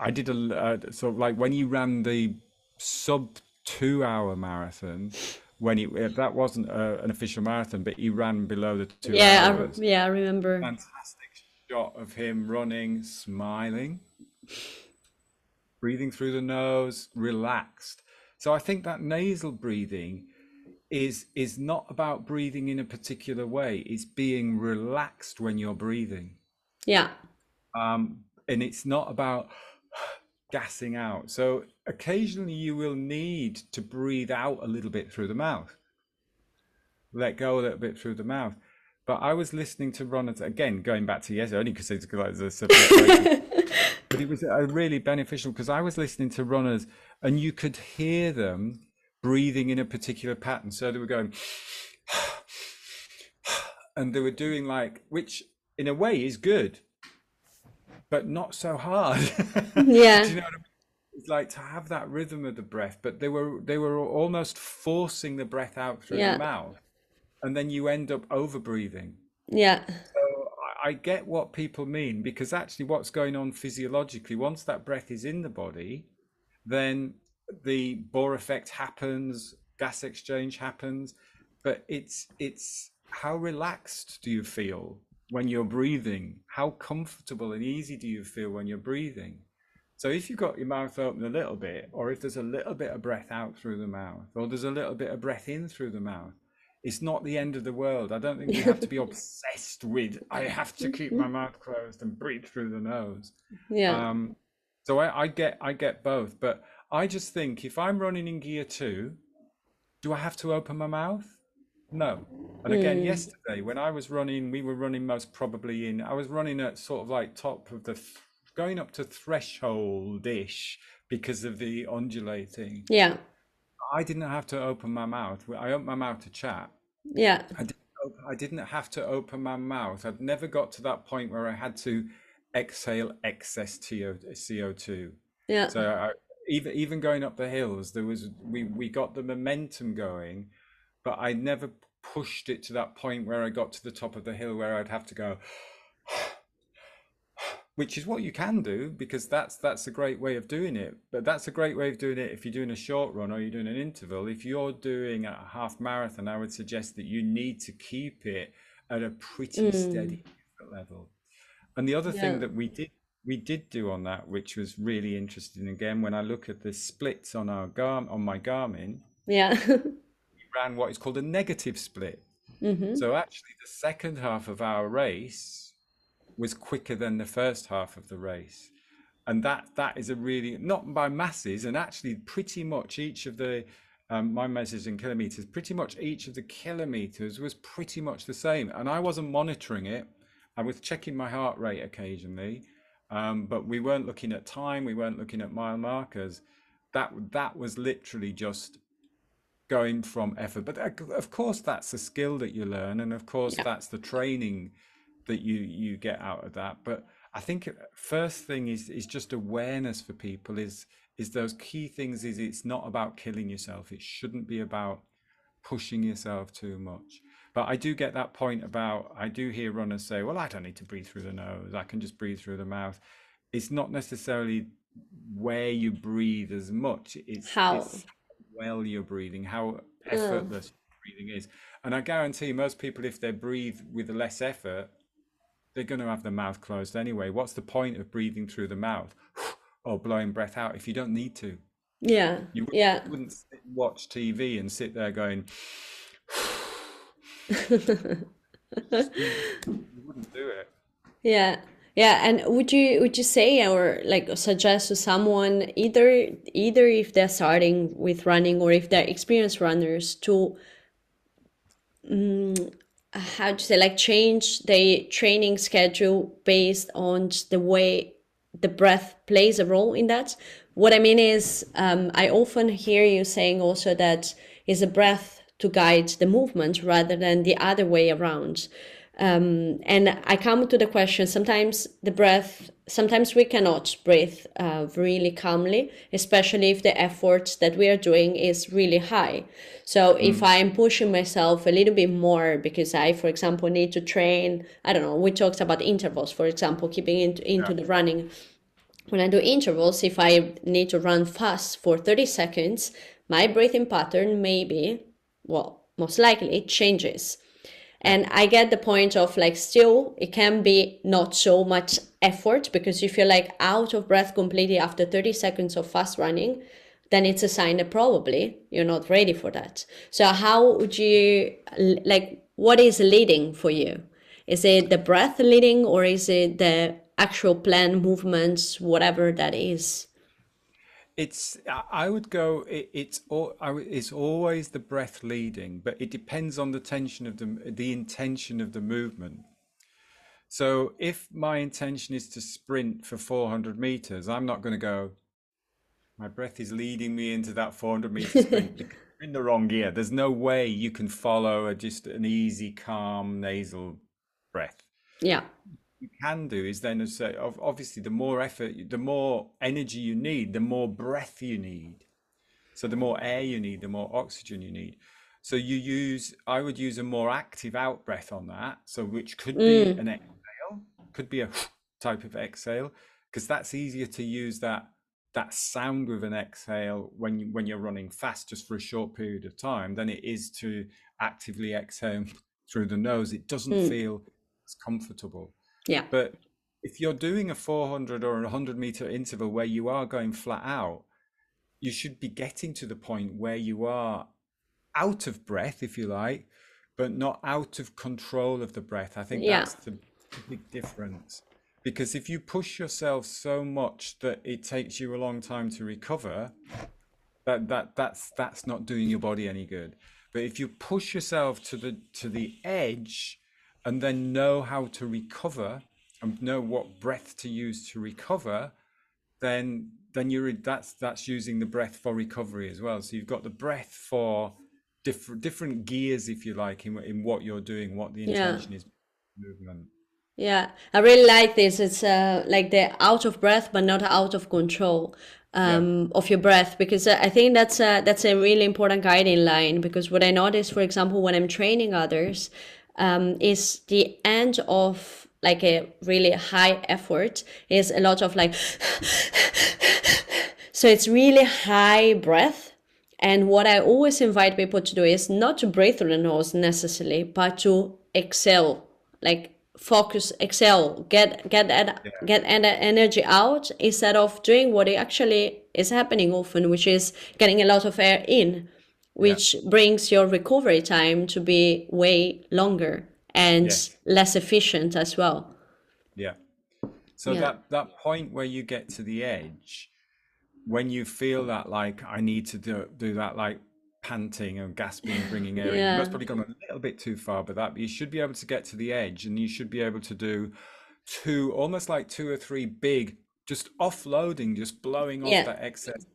I did a uh, sort of like when you ran the sub two hour marathon, when he uh, that wasn't uh, an official marathon, but he ran below the two yeah, I, hours. yeah. I remember. Fantastic shot of him running, smiling, breathing through the nose, relaxed. So I think that nasal breathing is is not about breathing in a particular way. It's being relaxed when you're breathing. Yeah, Um, and it's not about gassing out. So occasionally you will need to breathe out a little bit through the mouth, let go a little bit through the mouth. But I was listening to runners again, going back to yes, only because it's like the subject, but it was a really beneficial because I was listening to runners and you could hear them breathing in a particular pattern. So they were going, and they were doing like, which in a way is good, but not so hard. Yeah. Do you know what I mean? It's like to have that rhythm of the breath, but they were they were almost forcing the breath out through Yeah. the mouth, and then you end up over breathing. Yeah. So I I get what people mean because actually, what's going on physiologically, once that breath is in the body, then the Bohr effect happens, gas exchange happens, but it's it's how relaxed do you feel when you're breathing? How comfortable and easy do you feel when you're breathing? So if you've got your mouth open a little bit, or if there's a little bit of breath out through the mouth, or there's a little bit of breath in through the mouth, it's not the end of the world. I don't think we have to be obsessed with I have to keep my mouth closed and breathe through the nose. Yeah. Um, so I, I get I get both, but I just think if I'm running in gear two, do I have to open my mouth? No. And again, yesterday when I was running, we were running most probably in. I was running at sort of like top of the, going up to threshold-ish because of the undulating. Yeah. I didn't have to open my mouth. I opened my mouth to chat. Yeah. I didn't, I didn't have to open my mouth. I'd never got to that point where I had to exhale excess TO, CO2. Yeah. So I, even even going up the hills, there was we we got the momentum going, but I never pushed it to that point where I got to the top of the hill where I'd have to go. Which is what you can do because that's that's a great way of doing it. But that's a great way of doing it if you're doing a short run or you're doing an interval. If you're doing a half marathon, I would suggest that you need to keep it at a pretty steady mm. level. And the other Yeah. thing that we did we did do on that, which was really interesting. Again, when I look at the splits on our Gar on my Garmin, Yeah. ran what is called a negative split. hmm So actually, the second half of our race was quicker than the first half of the race, and that that is a really not by masses, and actually pretty much each of the um, my measures in kilometers, pretty much each of the kilometers was pretty much the same, and I wasn't monitoring it. I was checking my heart rate occasionally, um, but we weren't looking at time. We weren't looking at mile markers. That that was literally just going from effort. But uh, of course, that's a skill that you learn, and of course, Yeah. that's the training that you you get out of that. But I think uh, first thing is is just awareness for people. Is is those key things? Is it's not about killing yourself. It shouldn't be about pushing yourself too much. But I do get that point about I do hear runners say, "Well, I don't need to breathe through the nose. I can just breathe through the mouth." It's not necessarily where you breathe as much. It's How? it's well you're breathing, how effortless breathing is. And I guarantee most people, if they breathe with less effort, they're going to have their mouth closed anyway. What's the point of breathing through the mouth or blowing breath out if you don't need to? Yeah. You wouldn't, Yeah. wouldn't sit and watch TV and sit there going, you wouldn't do it. Yeah. Yeah, and would you would you say or like suggest to someone either either if they're starting with running or if they're experienced runners to how to say like change the training schedule based on the way the breath plays a role in that? What i mean is um, i often hear you saying also that is a breath to guide the movement rather than the other way around um, and i come to the question sometimes the breath sometimes we cannot breathe uh, really calmly especially if the effort that we are doing is really high. So if i'm pushing myself a little bit more because i for example need to train i don't know we talked about intervals for example keeping into, into the running. When I do intervals, if I need to run fast for 30 seconds, my breathing pattern maybe, well, most likely changes. And I get the point of like, still, it can be not so much effort because you feel like out of breath completely after 30 seconds of fast running, then it's a sign that probably you're not ready for that. So, how would you like, what is leading for you? Is it the breath leading or is it the actual plan movements, whatever that is? It's I would go it, it's it's always the breath leading, but it depends on the tension of the the intention of the movement. So if my intention is to sprint for 400 meters, I'm not going to go. My breath is leading me into that 400 meter sprint. in the wrong gear. There's no way you can follow a, just an easy, calm nasal breath. Yeah you can do is then say obviously the more effort the more energy you need the more breath you need so the more air you need the more oxygen you need so you use i would use a more active out breath on that so which could be mm. an exhale could be a type of exhale because that's easier to use that that sound with an exhale when you when you're running fast just for a short period of time than it is to actively exhale through the nose it doesn't mm. feel as comfortable yeah. But if you're doing a 400 or a 100 meter interval where you are going flat out, you should be getting to the point where you are out of breath, if you like, but not out of control of the breath. I think yeah. that's the big difference. Because if you push yourself so much that it takes you a long time to recover, that, that that's that's not doing your body any good. But if you push yourself to the to the edge and then know how to recover and know what breath to use to recover, then then you're that's that's using the breath for recovery as well. So you've got the breath for different different gears, if you like, in in what you're doing, what the intention yeah. is, movement. Yeah, I really like this. It's uh, like the out of breath, but not out of control um, yeah. of your breath, because I think that's a, that's a really important guiding line. Because what I notice, for example, when I'm training others, um, is the end of like a really high effort. Is a lot of like so it's really high breath. And what i always invite people to do is not to breathe through the nose necessarily but to exhale like focus exhale get get that yeah. get that energy out instead of doing what it actually is happening often which is getting a lot of air in which yeah. brings your recovery time to be way longer and yes. less efficient as well. Yeah. So yeah. that that point where you get to the edge, when you feel that like I need to do do that like panting and gasping and bringing air yeah. in, that's probably gone a little bit too far. But that you should be able to get to the edge, and you should be able to do two, almost like two or three big, just offloading, just blowing off yeah. that excess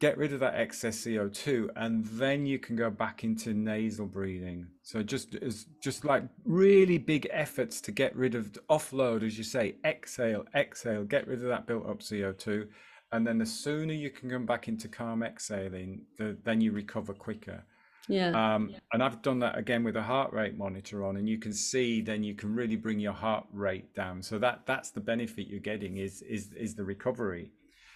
get rid of that excess CO2 and then you can go back into nasal breathing. So just as just like really big efforts to get rid of offload, as you say, exhale, exhale, get rid of that built up CO2. And then the sooner you can come back into calm exhaling, the, then you recover quicker. Yeah. Um, and I've done that again with a heart rate monitor on, and you can see then you can really bring your heart rate down. So that that's the benefit you're getting is is is the recovery.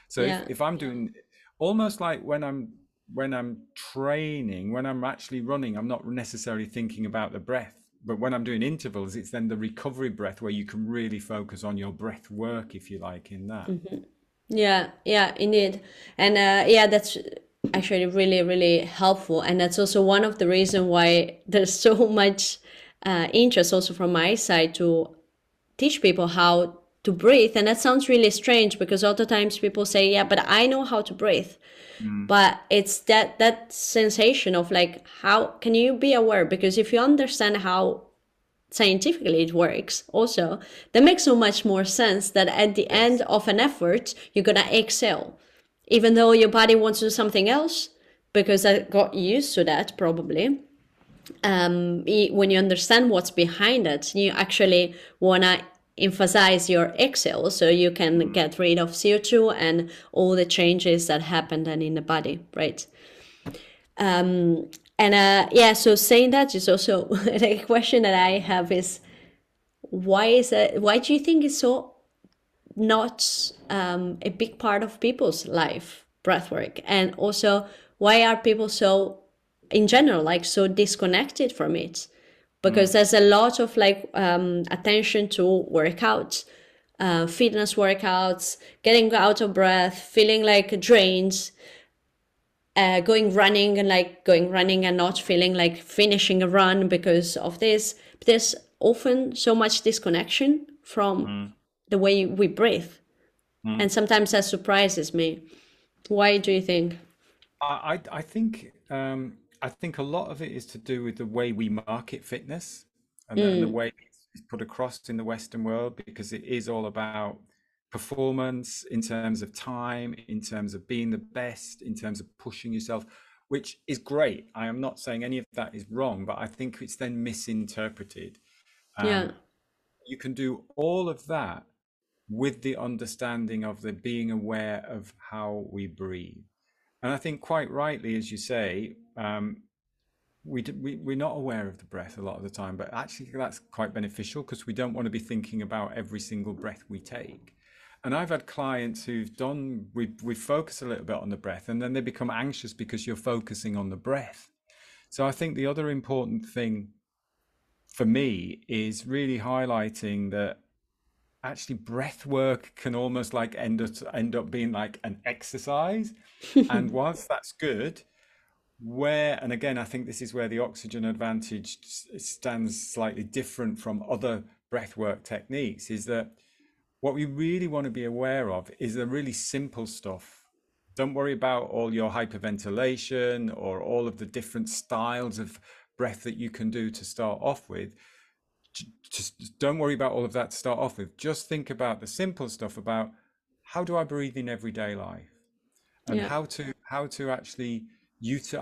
So yeah. if, if I'm doing almost like when I'm when I'm training, when I'm actually running, I'm not necessarily thinking about the breath. But when I'm doing intervals, it's then the recovery breath where you can really focus on your breath work, if you like, in that. Mm-hmm. Yeah, yeah, indeed. And uh, yeah, that's actually really, really helpful. And that's also one of the reasons why there's so much uh, interest also from my side to teach people how to breathe and that sounds really strange because other times people say yeah but i know how to breathe. Mm. but it's that that sensation of like how can you be aware? Because if you understand how scientifically it works also that makes so much more sense that at the end of an effort you're gonna exhale. Even though your body wants to do something else because i got used to that probably um, when you understand what's behind it you actually want to emphasize your exhale so you can mm. get rid of CO2 and all the changes that happen then in the body, right? Um, and uh, yeah, so saying that is also a question that I have is why is it, why do you think it's so not um, a big part of people's life, breathwork? And also, why are people so, in general, like so disconnected from it? Because mm. there's a lot of like um, attention to workouts uh, fitness workouts getting out of breath feeling like drained uh, going running and like going running and not feeling like finishing a run because of this there's often so much disconnection from mm. the way we breathe mm. and sometimes that surprises me. Why do you think? I I think um, I think a lot of it is to do with the way we market fitness and, mm. the, the way it's put across in the Western world because it is all about performance in terms of time, in terms of being the best, in terms of pushing yourself, which is great. I am not saying any of that is wrong, but I think it's then misinterpreted. Um, yeah. You can do all of that with the understanding of the being aware of how we breathe. And I think quite rightly, as you say, um, we, we we're not aware of the breath a lot of the time, but actually that's quite beneficial because we don't want to be thinking about every single breath we take. And I've had clients who've done we we focus a little bit on the breath, and then they become anxious because you're focusing on the breath. So I think the other important thing for me is really highlighting that actually breath work can almost like end up end up being like an exercise and whilst that's good where and again i think this is where the oxygen advantage stands slightly different from other breath work techniques is that what we really want to be aware of is the really simple stuff don't worry about all your hyperventilation or all of the different styles of breath that you can do to start off with just don't worry about all of that to start off with. Just think about the simple stuff about how do I breathe in everyday life, and yeah. how to how to actually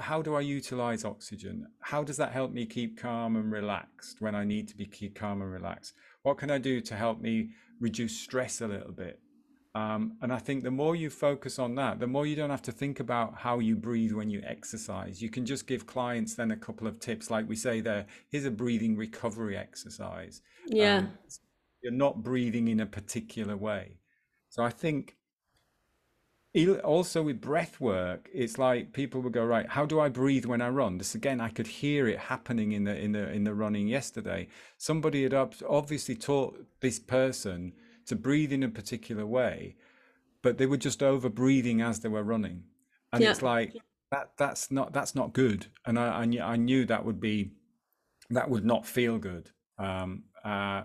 how do I utilize oxygen? How does that help me keep calm and relaxed when I need to be keep calm and relaxed? What can I do to help me reduce stress a little bit? Um, and I think the more you focus on that, the more you don't have to think about how you breathe when you exercise. You can just give clients then a couple of tips, like we say there. Here's a breathing recovery exercise. Yeah, um, you're not breathing in a particular way. So I think also with breath work, it's like people would go right. How do I breathe when I run? This again, I could hear it happening in the in the in the running yesterday. Somebody had obviously taught this person to breathe in a particular way, but they were just over breathing as they were running, and yeah. it's like that. That's not that's not good, and I, I, I knew that would be that would not feel good. Um, uh,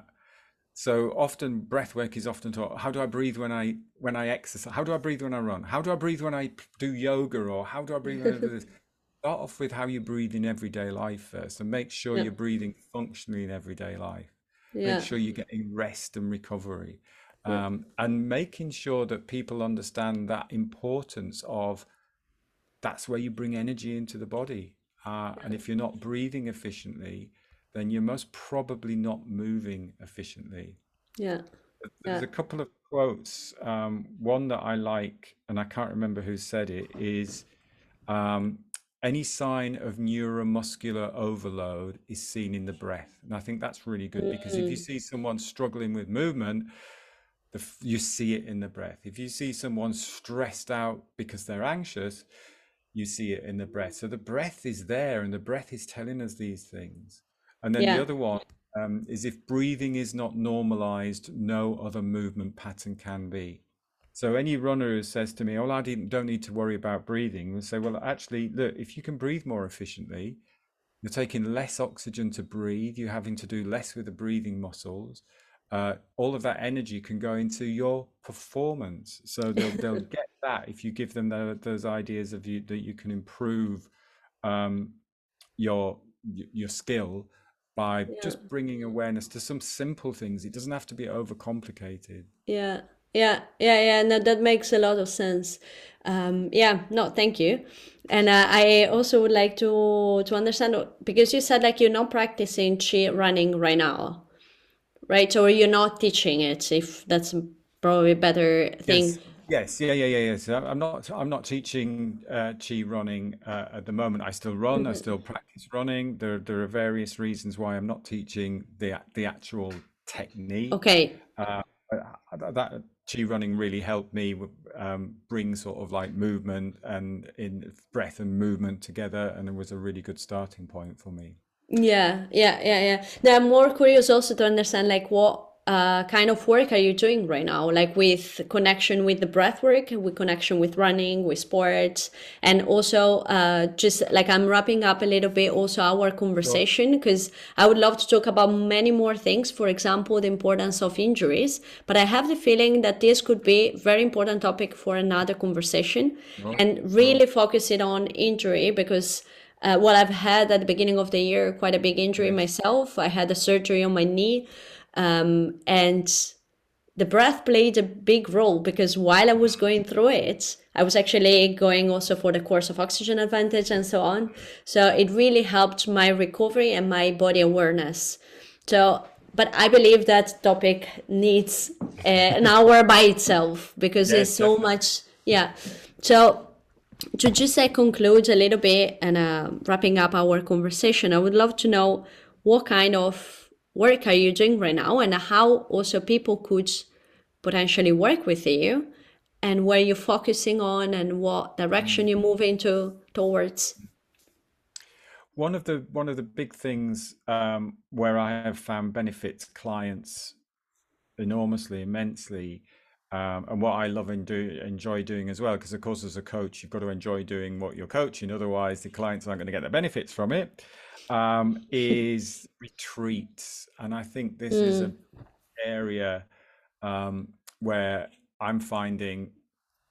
so often breath work is often taught. How do I breathe when I when I exercise? How do I breathe when I run? How do I breathe when I do yoga? Or how do I breathe when I do this? Start off with how you breathe in everyday life first, and make sure yeah. you're breathing functionally in everyday life yeah. make sure you're getting rest and recovery um, and making sure that people understand that importance of that's where you bring energy into the body uh, and if you're not breathing efficiently then you're most probably not moving efficiently yeah there's yeah. a couple of quotes um, one that i like and i can't remember who said it is um, any sign of neuromuscular overload is seen in the breath. And I think that's really good because if you mm. see someone struggling with movement, the, you see it in the breath. If you see someone stressed out because they're anxious, you see it in the breath. So the breath is there and the breath is telling us these things. And then yeah. the other one um, is if breathing is not normalized, no other movement pattern can be. So any runner who says to me, "Oh, I don't need to worry about breathing," will say, "Well, actually, look, if you can breathe more efficiently, you're taking less oxygen to breathe. You're having to do less with the breathing muscles. Uh, all of that energy can go into your performance. So they'll they'll get that if you give them the, those ideas of you that you can improve um, your your skill by yeah. just bringing awareness to some simple things. It doesn't have to be overcomplicated. Yeah. Yeah, yeah, yeah. No, that makes a lot of sense. Um, yeah, no, thank you. And uh, I also would like to to understand because you said like you're not practicing chi running right now, right? Or you're not teaching it. If that's probably a better thing. Yes. Yes, yeah, yeah, yeah, yes. I'm not. I'm not teaching uh, chi running uh, at the moment. I still run. Mm-hmm. I still practice running. There, there are various reasons why I'm not teaching the the actual technique. Okay. Uh, that chi running really helped me um, bring sort of like movement and in breath and movement together and it was a really good starting point for me yeah yeah yeah yeah now i'm more curious also to understand like what uh, kind of work are you doing right now? Like with connection with the breath work, with connection with running, with sports, and also uh, just like I'm wrapping up a little bit also our conversation because I would love to talk about many more things. For example, the importance of injuries, but I have the feeling that this could be a very important topic for another conversation and really focus it on injury because. Uh, well, I've had at the beginning of the year quite a big injury myself. I had a surgery on my knee um, and the breath played a big role because while I was going through it, I was actually going also for the course of oxygen advantage and so on. So it really helped my recovery and my body awareness. So, but I believe that topic needs uh, an hour by itself because there's so much. Yeah. So to just uh, conclude a little bit and uh, wrapping up our conversation, I would love to know what kind of work are you doing right now and how also people could potentially work with you and where you're focusing on and what direction you're moving to towards one of the one of the big things um, where I have found benefits clients enormously, immensely, um, and what I love and do enjoy doing as well. Because of course, as a coach, you've got to enjoy doing what you're coaching. Otherwise, the clients aren't going to get the benefits from it um, is retreats, and I think this mm. is an area um, where I'm finding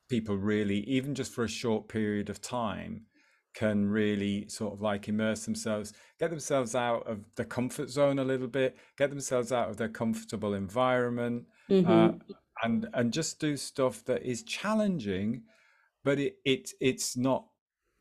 people really, even just for a short period of time, can really sort of like immerse themselves, get themselves out of the comfort zone a little bit, get themselves out of their comfortable environment, uh, mm-hmm. uh, and and just do stuff that is challenging, but it, it it's not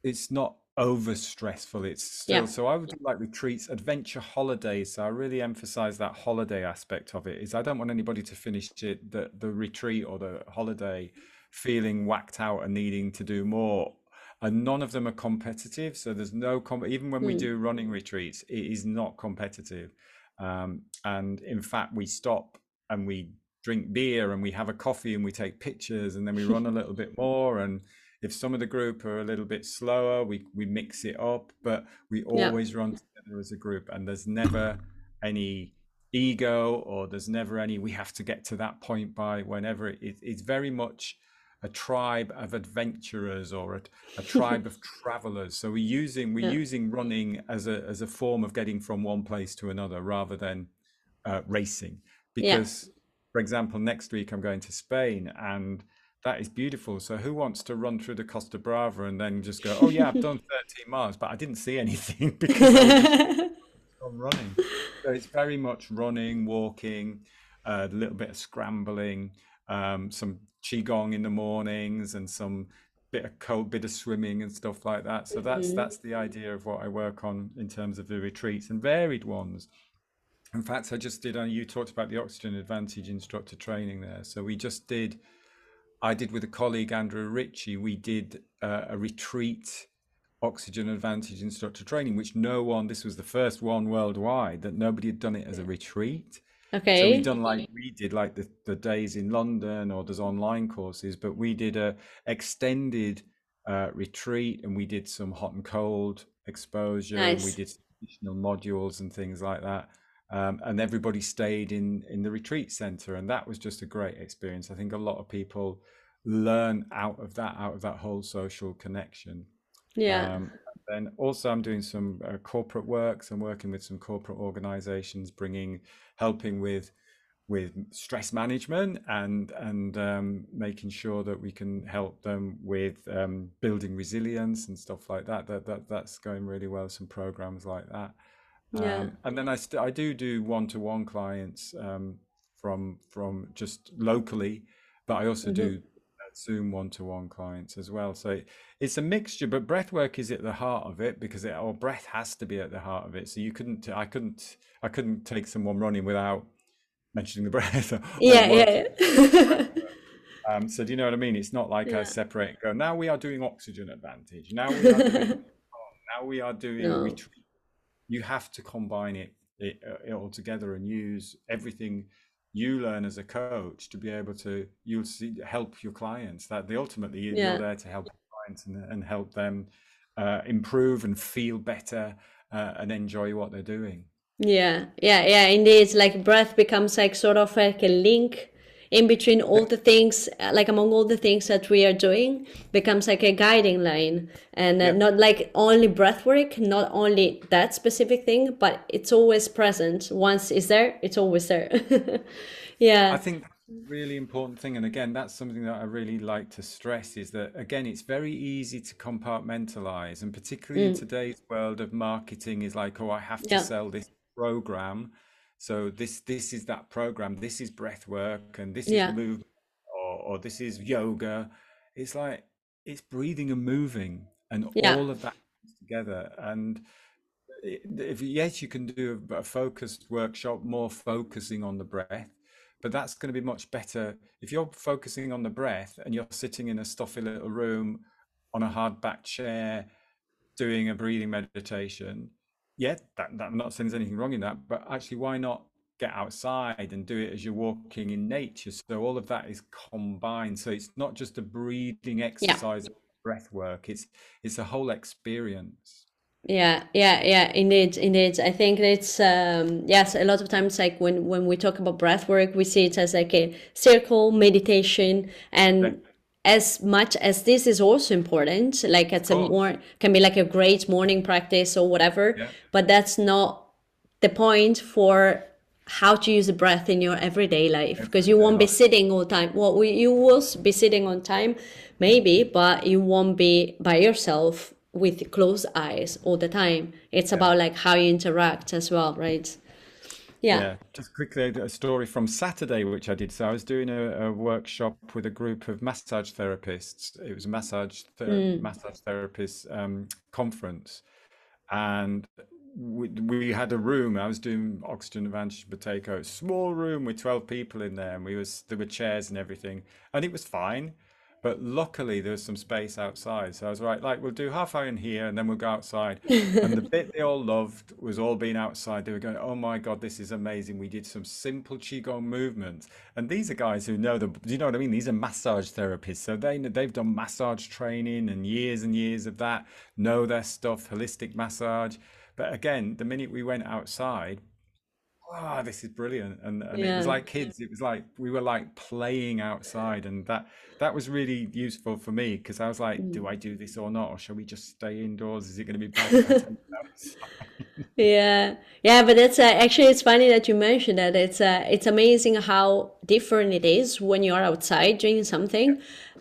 it's not over stressful it's still yeah. so i would like retreats adventure holidays so i really emphasize that holiday aspect of it is i don't want anybody to finish it the, the retreat or the holiday feeling whacked out and needing to do more and none of them are competitive so there's no com- even when mm. we hmm. do running retreats it is not competitive um, and in fact we stop and we drink beer and we have a coffee and we take pictures and then we run a little bit more and if some of the group are a little bit slower, we we mix it up, but we always yeah. run together as a group, and there's never any ego or there's never any we have to get to that point by whenever it, it's very much a tribe of adventurers or a, a tribe of travelers so we're using we're yeah. using running as a as a form of getting from one place to another rather than uh, racing because yeah. for example next week i'm going to spain and that is beautiful. So who wants to run through the Costa Brava and then just go, oh yeah, I've done 13 miles, but I didn't see anything because I was running. So it's very much running, walking, a little bit of scrambling, um, some qigong in the mornings, and some bit of cold bit of swimming and stuff like that. So that's mm-hmm. that's the idea of what I work on in terms of the retreats and varied ones. In fact, I just did. Uh, you talked about the oxygen advantage instructor training there. So we just did I did with a colleague, Andrew Ritchie, we did uh, a retreat oxygen advantage instructor training, which no one, this was the first one worldwide that nobody had done it as a retreat. Okay. So we done like we did like the, the days in London or there's online courses, but we did a extended uh, retreat and we did some hot and cold exposure nice. and we did additional modules and things like that. Um, and everybody stayed in in the retreat center and that was just a great experience i think a lot of people learn out of that out of that whole social connection yeah um, then also i'm doing some uh, corporate works so i'm working with some corporate organizations bringing helping with with stress management and and um, making sure that we can help them with um, building resilience and stuff like that. That that that's going really well. Some programs like that. Yeah. Um, and then I st- I do do one to one clients um, from from just locally, but I also mm-hmm. do Zoom one to one clients as well. So it's a mixture, but breath work is at the heart of it because it, or breath has to be at the heart of it. So you couldn't, I couldn't, I couldn't take someone running without mentioning the breath. yeah, yeah. yeah. um, so do you know what I mean? It's not like yeah. I separate. Go now. We are doing oxygen advantage. Now we are doing. now we are doing no. retreat you have to combine it, it, it all together and use everything you learn as a coach to be able to you'll see help your clients that they ultimately you're there to help clients and, and help them uh, improve and feel better uh, and enjoy what they're doing Yeah, yeah, yeah, indeed. Like breath becomes like sort of like a link in between all the things, uh, like among all the things that we are doing, becomes like a guiding line, and uh, Yeah. not like only breath work, not only that specific thing, but it's always present. Once it's there, it's always there. Yeah, I think really important thing, and again, that's something that I really like to stress is that again, it's very easy to compartmentalize, and particularly in mm, today's world of marketing, is like, oh, I have to yeah, sell this program, so this this is that program, this is breath work, and this is yeah, movement, or or this is yoga. It's like it's breathing and moving, and yeah, all of that together, and if yes, you can do a, a focused workshop, more focusing on the breath, but that's going to be much better if you're focusing on the breath and you're sitting in a stuffy little room on a hard back chair doing a breathing meditation. Yeah, that, that I'm not saying there's anything wrong in that, but actually, why not get outside and do it as you're walking in nature? So all of that is combined. So it's not just a breathing yeah. exercise, breath work. It's it's a whole experience. Yeah, yeah, yeah, indeed, indeed. I think it's um yes, a lot of times like when when we talk about breath work, we see it as like a circle meditation Yeah, and as much as this is also important, like it's a more can be like a great morning practice or whatever, Yeah, but that's not the point for how to use the breath in your everyday life because you won't be sitting all time. Well, we, you will be sitting on time, maybe, but you won't be by yourself with closed eyes all the time. It's Yeah. about like how you interact as well, right? Yeah. Yeah, just quickly a story from Saturday, which I did. So I was doing a, a workshop with a group of massage therapists. It was a massage ther Mm. massage therapist um, conference, and we, we had a room. I was doing Oxygen Advantage a small room with 12 people in there, and we was there were chairs and everything, and it was fine. But luckily there was some space outside. So I was right, like we'll do half hour in here and then we'll go outside. And the bit they all loved was all being outside. They were going, "Oh my God, this is amazing. We did some simple qigong movements." And these are guys who know the, do you know what I mean? These are massage therapists. So they they've done massage training and years and years of that, know their stuff, holistic massage. But again, the minute we went outside, wow, this is brilliant. And and it was like kids. It was like we were like playing outside, and that that was really useful for me because I was like, do I do this or not, or shall we just stay indoors? Is it going to be bad if I take it outside? Yeah, yeah, but that's uh, actually it's funny that you mentioned that. It's uh, it's amazing how different it is when you are outside doing something,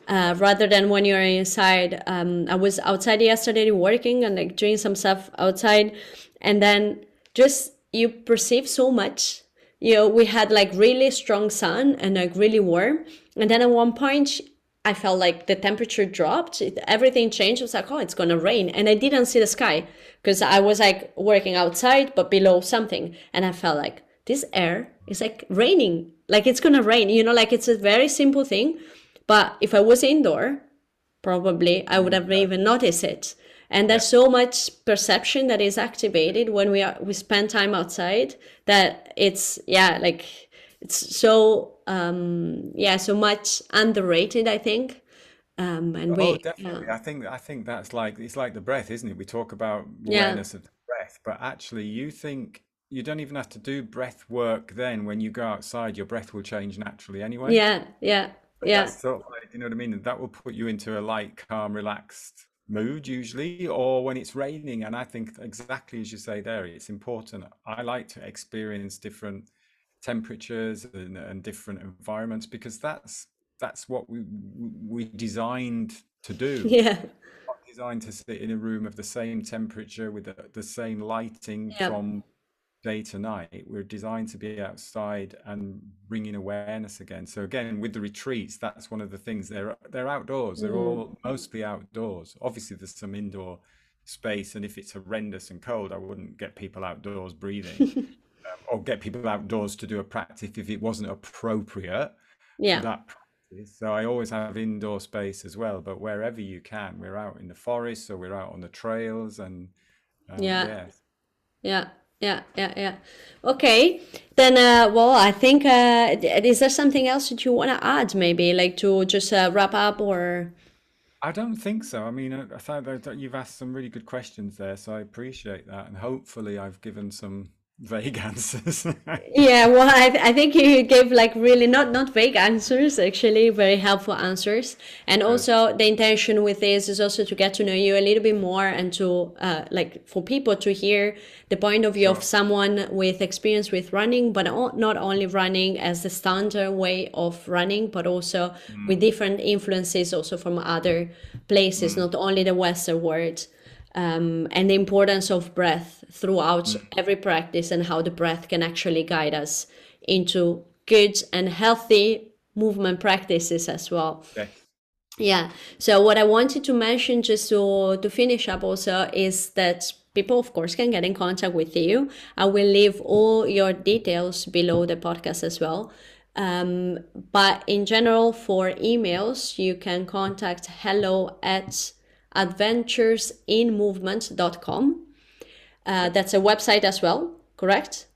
uh, rather than when you're inside. Um, I was outside yesterday working and like doing some stuff outside, and then just you perceive so much. You know, we had like really strong sun and like really warm, and then at one point I felt like the temperature dropped. It, everything changed. I was like, oh, it's gonna rain, and I didn't see the sky because I was like working outside but below something, and I felt like this air is like raining, like it's gonna rain. You know, like it's a very simple thing, but if I was indoor, probably I would have even noticed it. And yeah, there's so much perception that is activated when we are we spend time outside that it's yeah like it's so um yeah so much underrated I think um and Oh, we yeah definitely. I think I think that's like it's like the breath, isn't it? We talk about yeah awareness of the breath, but actually you think you don't even have to do breath work then when you go outside, your breath will change naturally anyway. yeah yeah But yeah sort of like, you know what I mean? That will put you into a light, calm, relaxed mood usually, or when it's raining. And I think exactly as you say there, it's important. I like to experience different temperatures and, and different environments because that's that's what we we designed to do. yeah designed to sit in a room of the same temperature with the, the same lighting yeah from day to night. We're designed to be outside and bringing awareness again. So again, with the retreats, that's one of the things. They're they're outdoors. They're Mm. all mostly outdoors. Obviously, there's some indoor space, and if it's horrendous and cold, I wouldn't get people outdoors breathing, um, or get people outdoors to do a practice if it wasn't appropriate yeah that practice. So I always have indoor space as well. But wherever you can, we're out in the forest, or we're out on the trails, and um, yeah yeah. yeah yeah yeah yeah okay then uh well I think uh is there something else that you want to add maybe like to just uh, wrap up or I don't think so. I mean, I, I thought you've asked some really good questions there, so I appreciate that, and hopefully I've given some vague answers. yeah, well, I, th- I think you gave like really not not vague answers, actually very helpful answers. And also the intention with this is also to get to know you a little bit more and to uh, like for people to hear the point of view sure. of someone with experience with running, but not only running as the standard way of running, but also mm. with different influences also from other places, mm. not only the Western world um, and the importance of breath throughout mm. every practice and how the breath can actually guide us into good and healthy movement practices as well. Okay. Yeah. So what I wanted to mention just to to finish up also is that people of course can get in contact with you. I will leave all your details below the podcast as well. Um, but in general, for emails, you can contact hello at adventuresinmovement.com. Uh, that's a website as well, correct?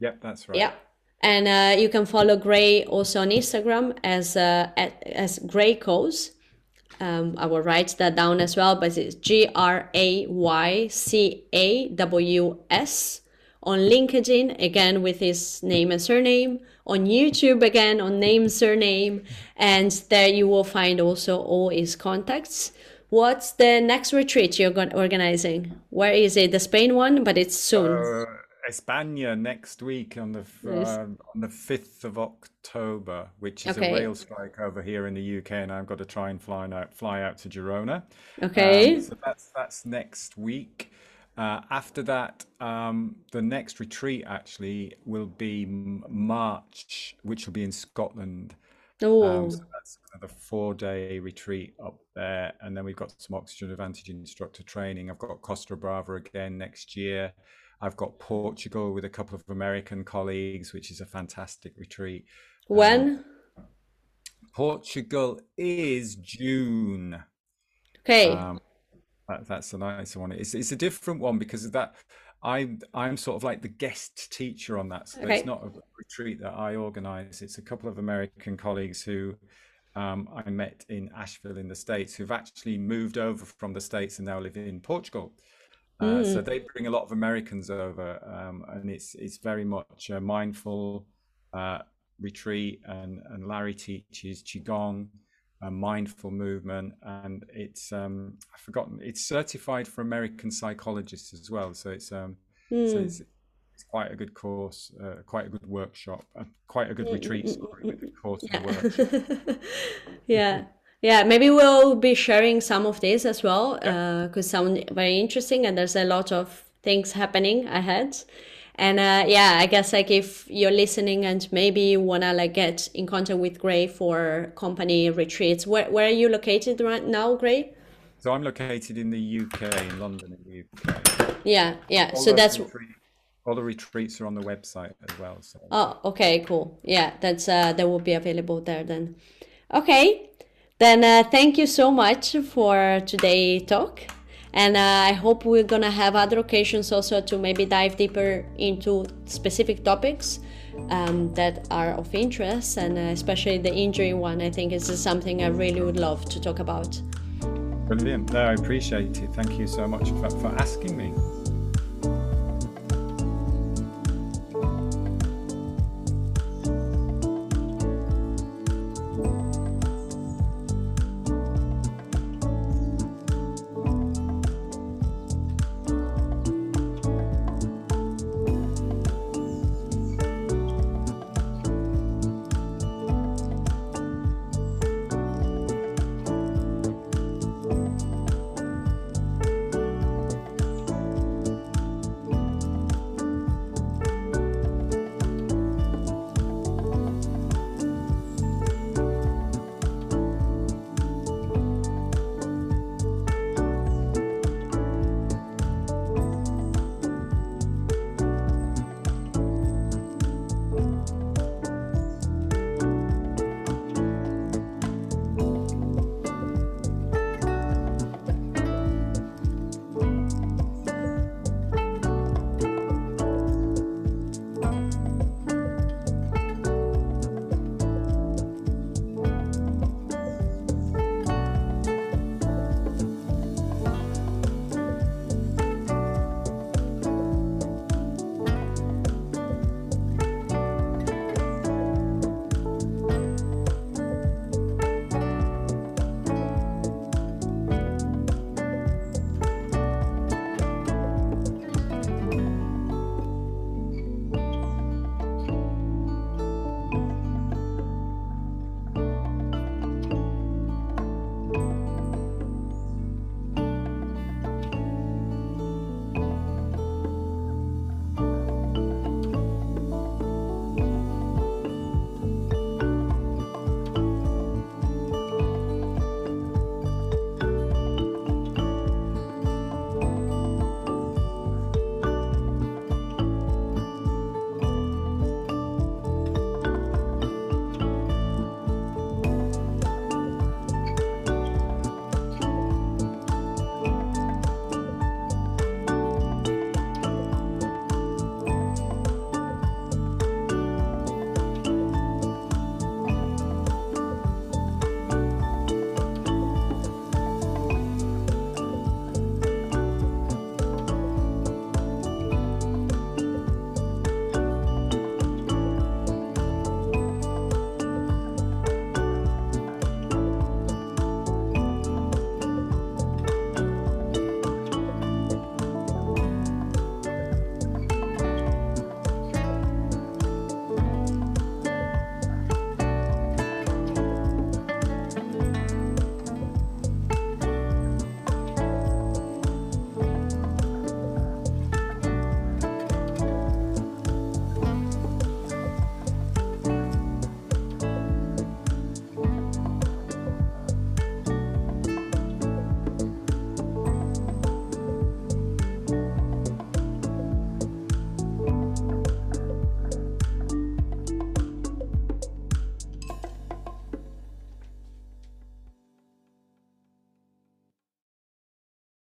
Yep, that's right. Yeah. And uh, you can follow Gray also on Instagram as uh, as Gray Caws. Um, I will write that down as well, but it's G R A Y C A W S on LinkedIn, again with his name and surname, on YouTube, again on name, surname, and there you will find also all his contacts. What's the next retreat you're organizing? Where is it? The Spain one, but it's soon. Uh, España next week on the uh, on the fifth of October, which is okay. a rail strike over here in the UK, and I've got to try and fly out fly out to Girona. Okay, um, so that's that's next week. Uh, after that, um, the next retreat actually will be March, which will be in Scotland. Oh, um, so that's a four day retreat up there. And then we've got some Oxygen Advantage instructor training. I've got Costa Brava again next year. I've got Portugal with a couple of American colleagues, which is a fantastic retreat. When? Um, Portugal is June. Okay. Um, that, that's a nice one. It's it's a different one because of that. I'm I'm sort of like the guest teacher on that. So okay. it's not a retreat that I organize. It's a couple of American colleagues who um, I met in Asheville in the States who've actually moved over from the States and now live in Portugal. Uh, mm. So they bring a lot of Americans over, um, and it's it's very much a mindful uh, retreat. And, and Larry teaches qigong, a mindful movement, and it's um, I've forgotten. It's certified for American psychologists as well. So it's um, mm. so it's, it's quite a good course, uh, quite a good workshop, uh, quite a good retreat. Sorry, with the course yeah. yeah. Yeah, maybe we'll be sharing some of this as well because yeah. uh, sound very interesting and there's a lot of things happening ahead. And uh, yeah, I guess like if you're listening and maybe you wanna like get in contact with Gray for company retreats, where where are you located right now, Gray? So I'm located in the UK, in London, in the UK. Yeah, yeah. All so that's retreat, all the retreats are on the website as well. So. Oh, okay, cool. Yeah, that's uh, that will be available there then. Okay, then uh, thank you so much for today talk, and uh, I hope we're gonna have other occasions also to maybe dive deeper into specific topics um, that are of interest, and uh, especially the injury one. I think is something I really would love to talk about. Brilliant. No, I appreciate it. Thank you so much for, for asking me.